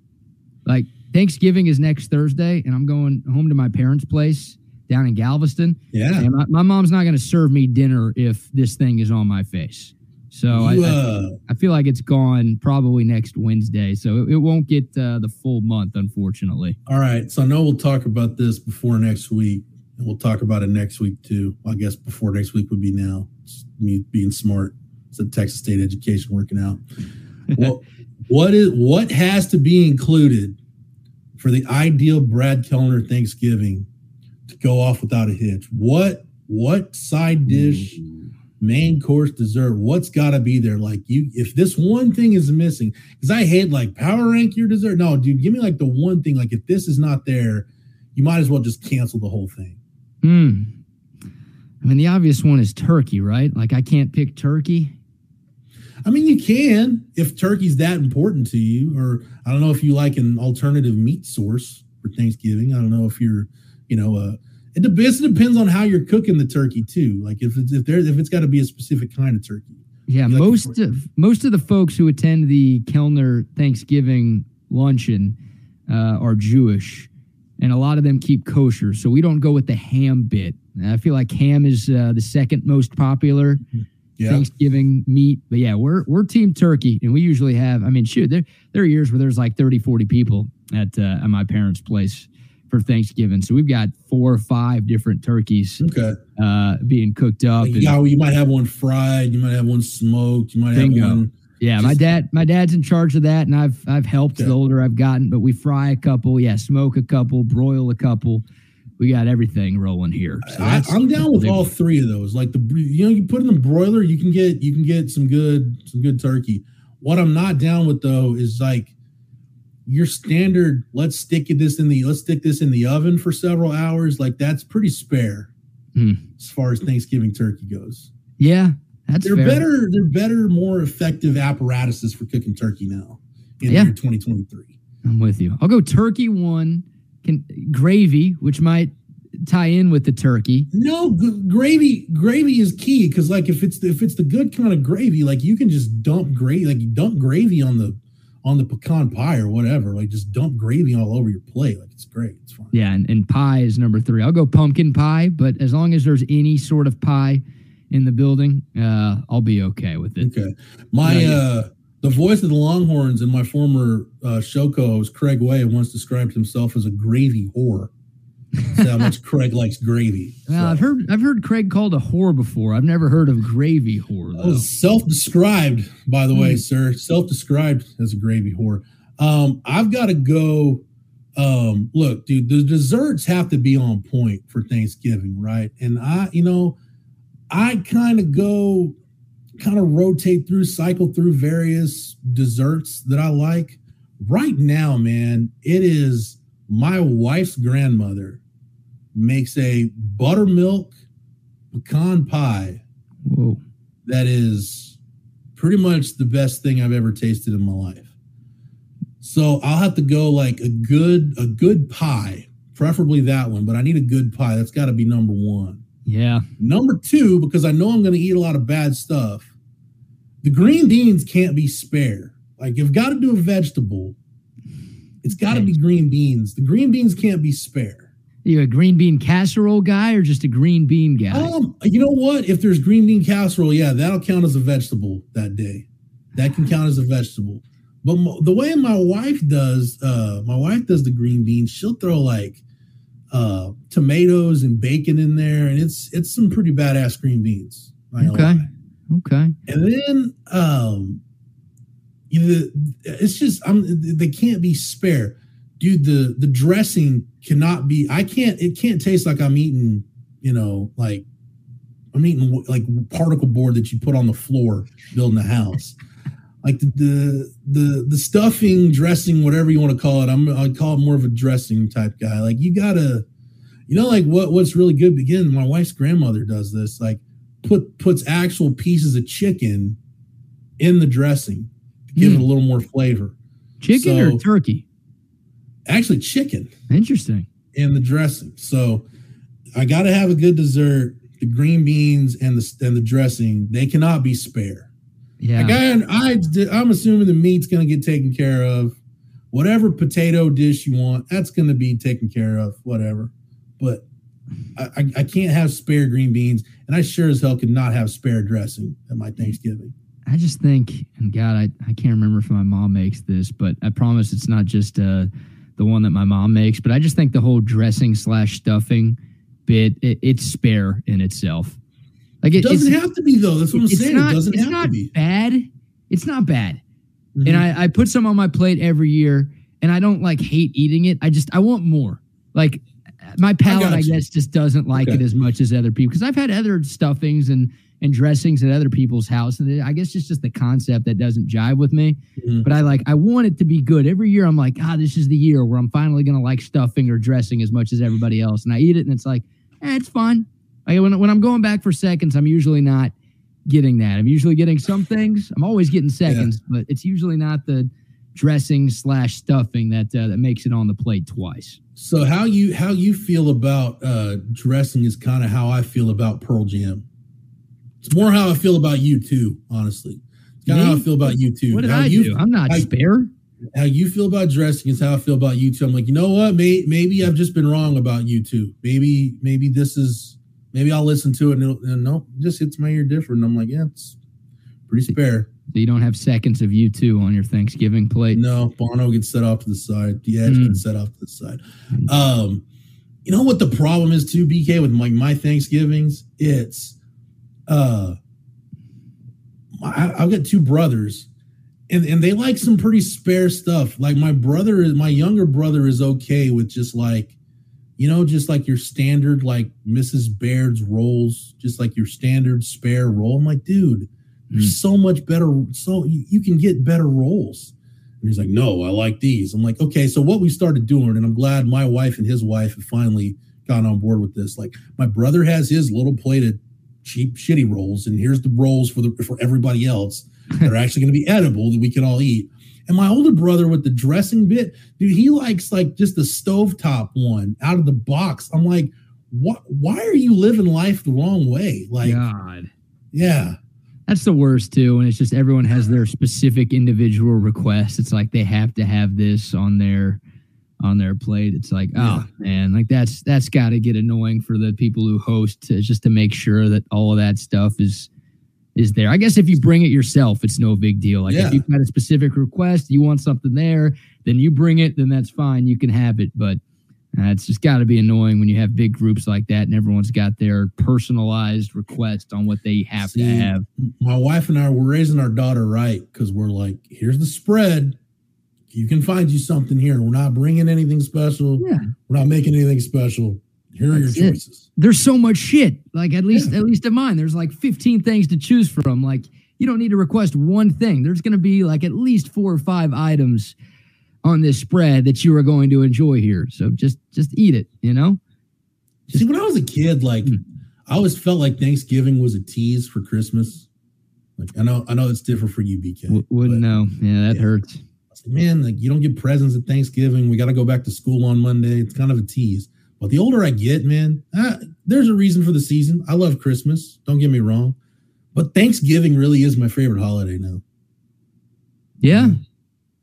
B: Like Thanksgiving is next Thursday, and I'm going home to my parents' place down in Galveston.
A: Yeah,
B: and my, my mom's not gonna serve me dinner if this thing is on my face. So I, uh, I, feel like it's gone probably next Wednesday. So it, it won't get uh, the full month, unfortunately.
A: All right. So I know we'll talk about this before next week. And we'll talk about it next week too. I guess before next week would be now. It's me being smart. It's a Texas State education working out. well, what is what has to be included for the ideal Brad Kellner Thanksgiving to go off without a hitch? What what side dish? Mm-hmm main course dessert what's got to be there? Like you if this one thing is missing because i hate like power rank your dessert. No dude give me like the one thing like if this is not there you might as well just cancel the whole thing.
B: Hmm. I mean the obvious one is turkey right? Like i can't pick turkey.
A: I mean you can if turkey's that important to you or i don't know if you like an alternative meat source for Thanksgiving. I don't know if you're, you know, uh, it depends. It depends on how you're cooking the turkey too. Like if it's if there if it's got to be a specific kind of turkey.
B: Yeah, most of most of the folks who attend the Kellner Thanksgiving luncheon uh, are Jewish, and a lot of them keep kosher. So we don't go with the ham bit. I feel like ham is uh, the second most popular yeah. Thanksgiving meat. But yeah, we're we're team turkey, and we usually have. I mean, shoot, there there are years where there's like 30, 40 people at uh, at my parents' place for Thanksgiving. So we've got four or five different turkeys
A: okay.
B: uh, being cooked up.
A: Like, yeah, you might have one fried, you might have one smoked, you might bingo. have one.
B: Yeah, just, my dad, my dad's in charge of that, and I've I've helped okay. the older I've gotten. But we fry a couple, yeah, smoke a couple, broil a couple. We got everything rolling here.
A: So I, am down with all three of those. Like the you know, you put in the broiler, you can get you can get some good some good turkey. What I'm not down with though is like your standard let's stick this in the let's stick this in the oven for several hours like that's pretty spare mm. as far as thanksgiving turkey goes
B: yeah that's
A: they're
B: fair.
A: better they're better more effective apparatuses for cooking turkey now in yeah. year 2023
B: i'm with you i'll go turkey one can gravy which might tie in with the turkey
A: no g- gravy gravy is key because like if it's if it's the good kind of gravy like you can just dump gravy like you dump gravy on the on the pecan pie or whatever. Like just dump gravy all over your plate. Like it's great. It's fine.
B: Yeah, and, and pie is number three. I'll go pumpkin pie, but as long as there's any sort of pie in the building, uh, I'll be okay with it.
A: Okay. My uh the voice of the Longhorns and my former uh, show co-host Craig Way once described himself as a gravy whore how much Craig likes gravy.
B: So. I've heard I've heard Craig called a whore before. I've never heard of gravy whore. Though.
A: Self-described, by the mm. way, hmm. sir. Self-described as a gravy whore. Um, I've got to go. Um, look, dude, the desserts have to be on point for Thanksgiving, right? And I, you know, I kind of go, kind of rotate through, cycle through various desserts that I like. Right now, man, it is my wife's grandmother makes a buttermilk pecan pie
B: Whoa.
A: that is pretty much the best thing I've ever tasted in my life. So I'll have to go like a good a good pie, preferably that one, but I need a good pie. That's got to be number 1.
B: Yeah.
A: Number 2 because I know I'm going to eat a lot of bad stuff. The green beans can't be spare. Like you've got to do a vegetable. It's got to be green beans. The green beans can't be spare
B: you a green bean casserole guy or just a green bean guy?
A: Um, you know what? If there's green bean casserole, yeah, that'll count as a vegetable that day. That can count as a vegetable. But the way my wife does, uh, my wife does the green beans. She'll throw like uh, tomatoes and bacon in there, and it's it's some pretty badass green beans.
B: Okay, okay.
A: And then um, it's just I'm they can't be spare dude, the the dressing cannot be. I can't. It can't taste like I'm eating. You know, like I'm eating like particle board that you put on the floor building a house. Like the, the the the stuffing, dressing, whatever you want to call it. I'm I call it more of a dressing type guy. Like you gotta, you know, like what what's really good. Again, my wife's grandmother does this. Like put puts actual pieces of chicken in the dressing give mm. it a little more flavor.
B: Chicken so, or turkey?
A: actually chicken.
B: Interesting.
A: In the dressing. So I got to have a good dessert. The green beans and the and the dressing they cannot be spare.
B: Yeah.
A: Like I, I I'm assuming the meat's going to get taken care of. Whatever potato dish you want, that's going to be taken care of. Whatever. But I, I, I can't have spare green beans, and I sure as hell could not have spare dressing at my Thanksgiving.
B: I just think, and God, I, I can't remember if my mom makes this, but I promise it's not just uh the one that my mom makes. But I just think the whole dressing slash stuffing bit it, it's spare in itself.
A: Like it, it doesn't have to be though. That's what I'm saying. Not, it doesn't have to be
B: bad. It's not bad. Mm-hmm. And I, I put some on my plate every year, and I don't like hate eating it. I just I want more. Like my palate, I, I guess, just doesn't like okay. it as much as other people because I've had other stuffings and and dressings at other people's house. And I guess it's just the concept that doesn't jive with me. Mm-hmm. But I like, I want it to be good. Every year I'm like, ah, this is the year where I'm finally going to like stuffing or dressing as much as everybody else. And I eat it and it's like, eh, it's fun. Like when, when I'm going back for seconds, I'm usually not getting that. I'm usually getting some things. I'm always getting seconds, yeah. but it's usually not the dressing slash stuffing that uh, that makes it on the plate twice.
A: So how you how you feel about uh, dressing is kind of how I feel about Pearl Jam. It's more how I feel about you too, honestly. It's kind of how I feel about U2.
B: What did
A: how
B: I
A: you,
B: do? I'm not spare.
A: How you feel about dressing is how I feel about you too. I'm like, you know what? May, maybe I've just been wrong about you too. Maybe maybe this is maybe I'll listen to it and, and no, it just hits my ear different. I'm like, yeah, it's pretty spare.
B: So you don't have seconds of U2 on your Thanksgiving plate.
A: No, Bono gets set off to the side. The Edge mm. gets set off to the side. Um, you know what the problem is too, BK, with my my Thanksgivings? It's uh I, I've got two brothers and, and they like some pretty spare stuff. Like my brother is my younger brother is okay with just like, you know, just like your standard like Mrs. Baird's rolls, just like your standard spare roll. I'm like, dude, there's mm. so much better. So you, you can get better rolls. And he's like, no, I like these. I'm like, okay. So what we started doing, and I'm glad my wife and his wife have finally gotten on board with this. Like my brother has his little plated cheap shitty rolls, and here's the rolls for the for everybody else that are actually going to be edible that we can all eat. And my older brother with the dressing bit, dude, he likes like just the stovetop one out of the box. I'm like, what? Why are you living life the wrong way? Like,
B: God,
A: yeah.
B: That's the worst too, and it's just everyone has their specific individual request. It's like they have to have this on their on their plate. It's like, oh man, like that's that's got to get annoying for the people who host to, just to make sure that all of that stuff is is there. I guess if you bring it yourself, it's no big deal. Like yeah. if you've got a specific request, you want something there, then you bring it, then that's fine. You can have it. But uh, it's just got to be annoying when you have big groups like that and everyone's got their personalized request on what they have See, to have.
A: My wife and I were raising our daughter right because we're like, here's the spread. You can find you something here. We're not bringing anything special.
B: Yeah.
A: We're not making anything special. Here are That's your choices.
B: It. There's so much shit. Like at least yeah. at least in mine, there's like 15 things to choose from. Like you don't need to request one thing. There's going to be like at least four or five items on this spread that you are going to enjoy here. So just just eat it, you know?
A: Just, See, when I was a kid, like mm. I always felt like Thanksgiving was a tease for Christmas. Like I know I know it's different for you, BK. W-
B: wouldn't know. Yeah, that yeah. hurts.
A: Man, like you don't get presents at Thanksgiving. We got to go back to school on Monday. It's kind of a tease. But the older I get, man, ah, there's a reason for the season. I love Christmas. Don't get me wrong, but Thanksgiving really is my favorite holiday now.
B: Yeah, mm-hmm.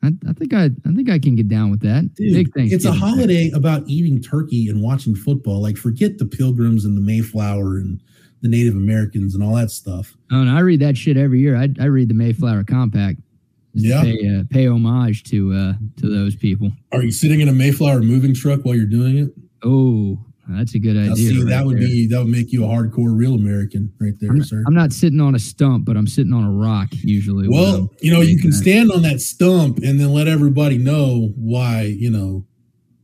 B: I, I, think I, I think I can get down with that.
A: Dude, Big thing. It's a holiday about eating turkey and watching football. Like, forget the Pilgrims and the Mayflower and the Native Americans and all that stuff.
B: Oh, no, I read that shit every year. I, I read the Mayflower Compact.
A: Yeah,
B: pay, uh, pay homage to uh, to those people.
A: Are you sitting in a Mayflower moving truck while you're doing it?
B: Oh, that's a good idea.
A: see, right that would there. be that would make you a hardcore real American right there,
B: I'm,
A: sir.
B: I'm not sitting on a stump, but I'm sitting on a rock usually.
A: Well, you know, you can that. stand on that stump and then let everybody know why, you know,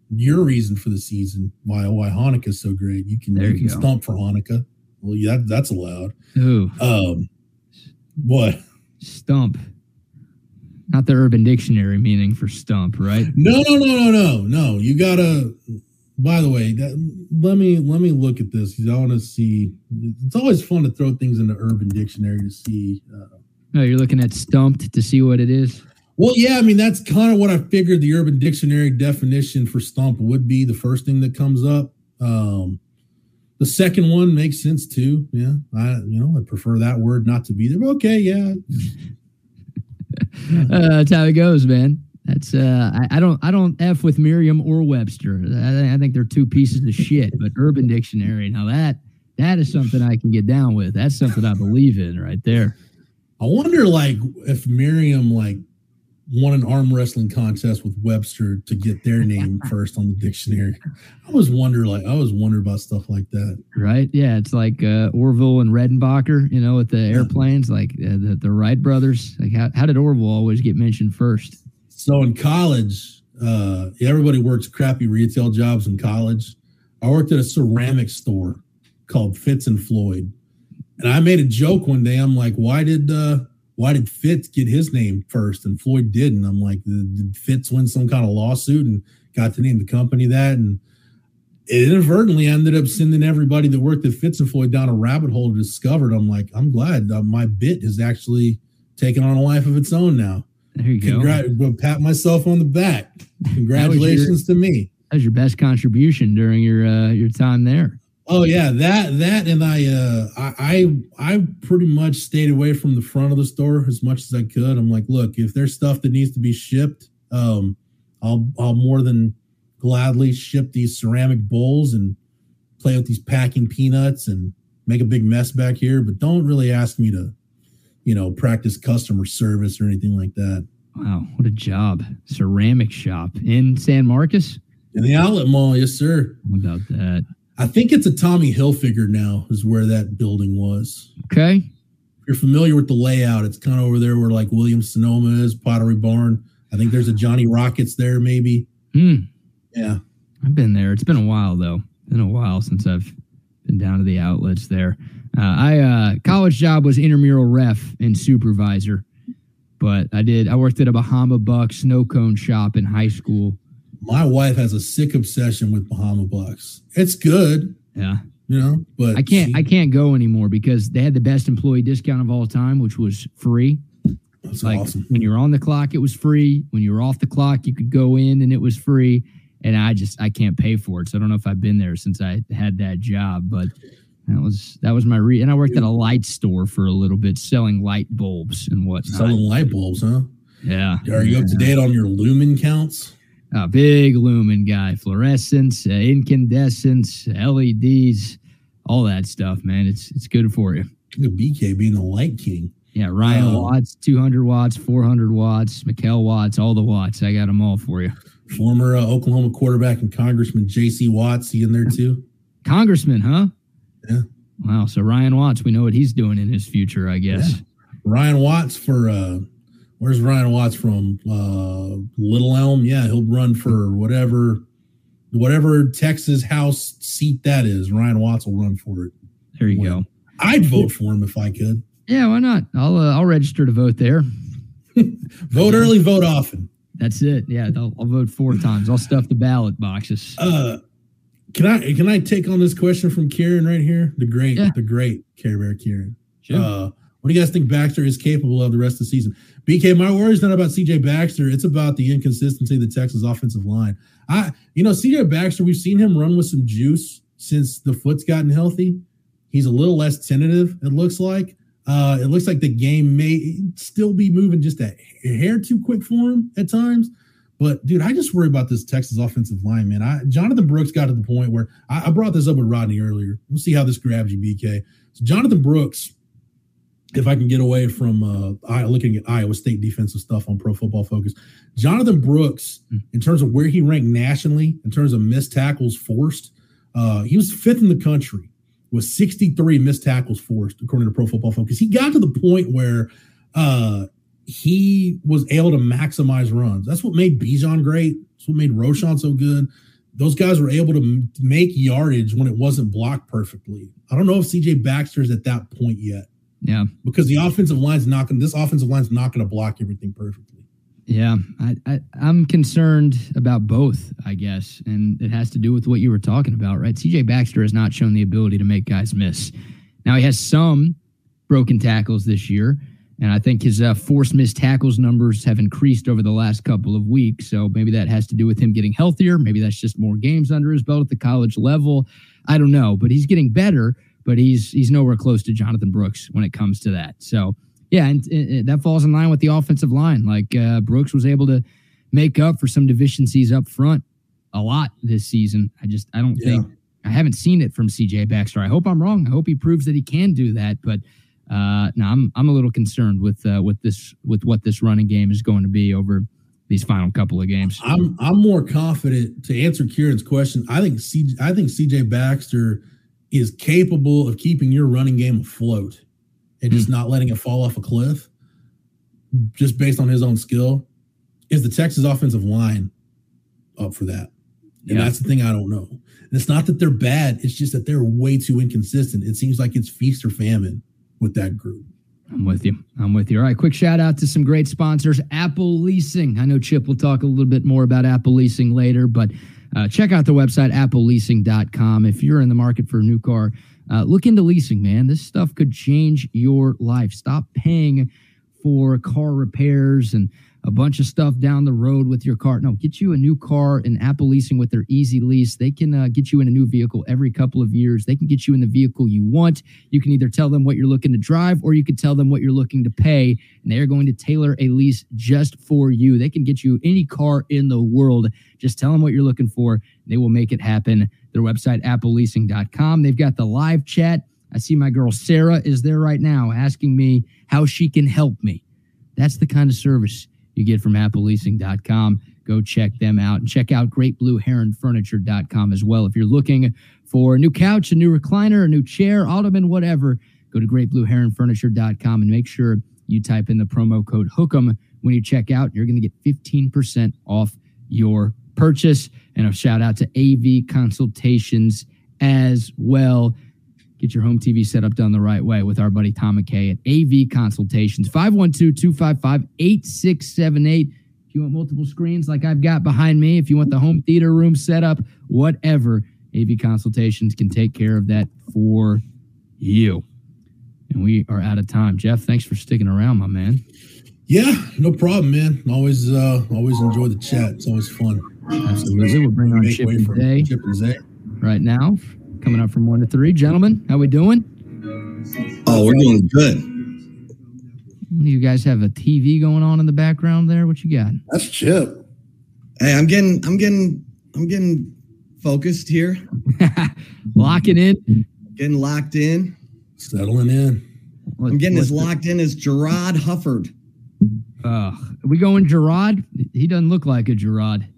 A: your reason for the season, why why Hanukkah is so great. You can there you, you can go. stump for Hanukkah. Well, yeah, that, that's allowed.
B: Ooh.
A: Um what?
B: Stump. Not the urban dictionary meaning for stump, right?
A: No, no, no, no, no, no. You gotta by the way, that, let me let me look at this because I want to see. It's always fun to throw things in the Urban Dictionary to see. Uh,
B: no, you're looking at stumped to see what it is.
A: Well, yeah, I mean that's kind of what I figured the Urban Dictionary definition for stump would be. The first thing that comes up. Um, the second one makes sense too. Yeah, I you know I prefer that word not to be there. Okay, yeah.
B: uh, that's how it goes, man. That's uh, I, I, don't I don't f with Merriam or Webster. I, I, think they're two pieces of shit. But Urban Dictionary, now that that is something I can get down with. That's something I believe in right there.
A: I wonder, like, if Merriam like won an arm wrestling contest with Webster to get their name first on the dictionary. I was wonder like I was wondering about stuff like that.
B: Right? Yeah, it's like uh, Orville and Redenbacher, you know, with the airplanes, like uh, the, the Wright brothers. Like, how, how did Orville always get mentioned first?
A: So in college, uh, everybody works crappy retail jobs in college. I worked at a ceramic store called Fitz and Floyd, and I made a joke one day. I'm like, "Why did uh, why did Fitz get his name first and Floyd didn't?" I'm like, "Did Fitz win some kind of lawsuit and got to name the company that?" And it inadvertently ended up sending everybody that worked at Fitz and Floyd down a rabbit hole to discover it. I'm like, I'm glad my bit has actually taken on a life of its own now.
B: There you Congra-
A: go. Pat myself on the back. Congratulations your, to me.
B: That was your best contribution during your uh, your time there.
A: Oh yeah, that that and I uh I I pretty much stayed away from the front of the store as much as I could. I'm like, look, if there's stuff that needs to be shipped, um, I'll I'll more than gladly ship these ceramic bowls and play with these packing peanuts and make a big mess back here. But don't really ask me to, you know, practice customer service or anything like that.
B: Wow, what a job! Ceramic shop in San Marcos.
A: In the outlet mall, yes, sir.
B: How about that?
A: I think it's a Tommy Hilfiger now, is where that building was.
B: Okay.
A: If you're familiar with the layout, it's kind of over there where like Williams Sonoma is, Pottery Barn. I think there's a Johnny Rockets there, maybe.
B: Hmm.
A: Yeah.
B: I've been there. It's been a while though. Been a while since I've been down to the outlets there. Uh, I uh, college job was intramural ref and supervisor, but I did. I worked at a Bahama Buck snow cone shop in high school
A: my wife has a sick obsession with Bahama Bucks. It's good.
B: Yeah.
A: You know, but
B: I can't she, I can't go anymore because they had the best employee discount of all time, which was free.
A: That's like awesome.
B: When you're on the clock, it was free. When you were off the clock, you could go in and it was free. And I just I can't pay for it. So I don't know if I've been there since I had that job, but that was that was my re and I worked at a light store for a little bit selling light bulbs and whatnot.
A: Selling light bulbs, huh?
B: Yeah.
A: Are you
B: yeah.
A: up to date on your lumen counts?
B: A big lumen guy, fluorescence, uh, incandescence, LEDs, all that stuff, man. It's it's good for you.
A: Look at BK being the light king.
B: Yeah, Ryan um, Watts, 200 watts, 400 watts, Mikel Watts, all the watts. I got them all for you.
A: Former uh, Oklahoma quarterback and Congressman J.C. Watts, he in there too?
B: Congressman, huh?
A: Yeah.
B: Wow. So Ryan Watts, we know what he's doing in his future, I guess. Yeah.
A: Ryan Watts for uh, Where's Ryan Watts from? Uh, Little Elm. Yeah, he'll run for whatever, whatever Texas House seat that is. Ryan Watts will run for it.
B: There you go.
A: I'd vote for him if I could.
B: Yeah, why not? I'll uh, I'll register to vote there.
A: vote early, vote often.
B: That's it. Yeah, I'll, I'll, vote four times. I'll stuff the ballot boxes.
A: Uh, can I can I take on this question from Kieran right here? The great, yeah. the great Care Bear Kieran. Sure. Uh, what do you guys think Baxter is capable of the rest of the season? BK, my worry is not about CJ Baxter. It's about the inconsistency of the Texas offensive line. I, you know, CJ Baxter, we've seen him run with some juice since the foot's gotten healthy. He's a little less tentative, it looks like. Uh, it looks like the game may still be moving just a hair too quick for him at times. But dude, I just worry about this Texas offensive line, man. I, Jonathan Brooks got to the point where I, I brought this up with Rodney earlier. We'll see how this grabs you, BK. So Jonathan Brooks if I can get away from uh, looking at Iowa State defensive stuff on Pro Football Focus, Jonathan Brooks, hmm. in terms of where he ranked nationally, in terms of missed tackles forced, uh, he was fifth in the country with 63 missed tackles forced, according to Pro Football Focus. He got to the point where uh, he was able to maximize runs. That's what made Bijan great. That's what made Roschon so good. Those guys were able to make yardage when it wasn't blocked perfectly. I don't know if CJ Baxter is at that point yet.
B: Yeah.
A: Because the offensive line's not going this offensive line's not going to block everything perfectly.
B: Yeah, I, I I'm concerned about both, I guess, and it has to do with what you were talking about, right? CJ Baxter has not shown the ability to make guys miss. Now he has some broken tackles this year, and I think his uh, forced missed tackles numbers have increased over the last couple of weeks. So maybe that has to do with him getting healthier. Maybe that's just more games under his belt at the college level. I don't know, but he's getting better but he's he's nowhere close to Jonathan Brooks when it comes to that. So yeah, and, and that falls in line with the offensive line. Like uh, Brooks was able to make up for some deficiencies up front a lot this season. I just I don't yeah. think I haven't seen it from CJ Baxter. I hope I'm wrong. I hope he proves that he can do that. But uh, no, I'm I'm a little concerned with uh, with this with what this running game is going to be over these final couple of games.
A: I'm I'm more confident to answer Kieran's question. I think C, I think CJ Baxter is capable of keeping your running game afloat and just mm. not letting it fall off a cliff, just based on his own skill, is the Texas offensive line up for that? And yeah. that's the thing I don't know. And it's not that they're bad, it's just that they're way too inconsistent. It seems like it's feast or famine with that group.
B: I'm with you. I'm with you. All right, quick shout out to some great sponsors. Apple Leasing. I know Chip will talk a little bit more about Apple Leasing later, but uh, check out the website, appleleasing.com. If you're in the market for a new car, uh, look into leasing, man. This stuff could change your life. Stop paying for car repairs and a bunch of stuff down the road with your car. No, get you a new car in Apple Leasing with their easy lease. They can uh, get you in a new vehicle every couple of years. They can get you in the vehicle you want. You can either tell them what you're looking to drive or you can tell them what you're looking to pay, and they're going to tailor a lease just for you. They can get you any car in the world. Just tell them what you're looking for. They will make it happen. Their website, appleleasing.com. They've got the live chat. I see my girl Sarah is there right now asking me how she can help me. That's the kind of service you get from appleleasing.com. Go check them out and check out greatblueheronfurniture.com as well. If you're looking for a new couch, a new recliner, a new chair, ottoman, whatever, go to greatblueheronfurniture.com and make sure you type in the promo code HOOK'em when you check out. You're going to get 15% off your purchase. And a shout out to AV Consultations as well. Get your home TV set up done the right way with our buddy Tom McKay at AV Consultations, 512 255 8678. If you want multiple screens like I've got behind me, if you want the home theater room set up, whatever, AV Consultations can take care of that for you. And we are out of time. Jeff, thanks for sticking around, my man.
A: Yeah, no problem, man. Always, uh, always enjoy the chat. It's always fun.
B: Absolutely. We'll bring on Chip and Zay Chip and Zay right now coming up from one to three. Gentlemen, how we doing?
C: Oh, we're doing good.
B: You guys have a TV going on in the background there. What you got?
D: That's Chip.
C: Hey, I'm getting, I'm getting, I'm getting focused here.
B: Locking in.
C: Getting locked in.
A: Settling in.
C: What, I'm getting as locked in as Gerard Hufford.
B: Uh, are we going Gerard? He doesn't look like a Gerard.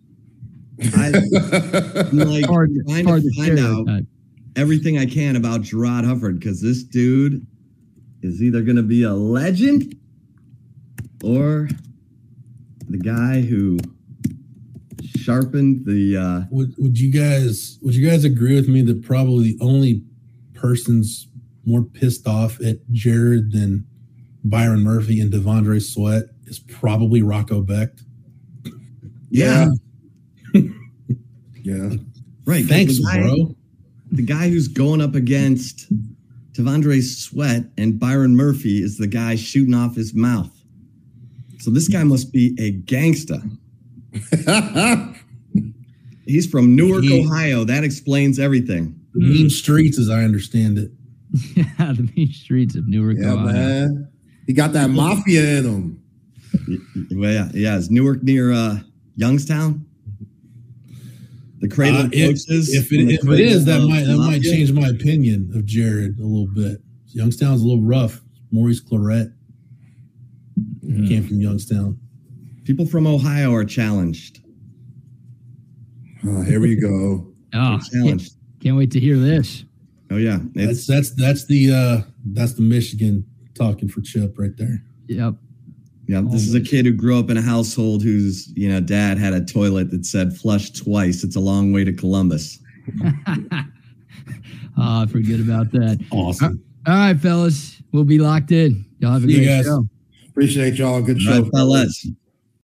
B: I,
C: am like hard, trying hard to find out everything I can about Gerard Hufford because this dude is either going to be a legend or the guy who sharpened the. Uh,
A: would Would you guys Would you guys agree with me that probably the only person's more pissed off at Jared than Byron Murphy and T'Vondre Sweat is probably Rocco Becht?
C: Yeah.
D: yeah.
C: Right.
A: Thanks, bro
C: the guy who's going up against T'Vondre Sweat and Byron Murphy is the guy shooting off his mouth. So this guy must be a gangster. He's from Newark, he, Ohio. That explains everything.
A: The mean streets, as I understand it.
B: yeah, the mean streets of Newark, yeah, Ohio. Man.
D: He got that mafia in him.
C: Well, yeah, yeah. Is Newark near uh, Youngstown? The cradle uh,
A: coaches. If, it, if it is, that might that might change my opinion of Jared a little bit. Youngstown's a little rough. Maurice Clarett yeah. came from Youngstown.
C: People from Ohio are challenged.
D: Oh, here we go.
B: oh, challenged. Can't, can't, wait to hear this.
C: Oh yeah,
A: it's, that's that's that's the uh that's the Michigan talking for Chip right there.
B: Yep.
C: Yeah, this is a um, kid who grew up in a household whose you know dad had a toilet that said "flush twice." It's a long way to Columbus.
B: oh, forget about that.
A: Awesome.
B: Uh, all right, fellas, we'll be locked in. Y'all have a See great show.
D: Appreciate y'all. Good show,
C: right, fellas.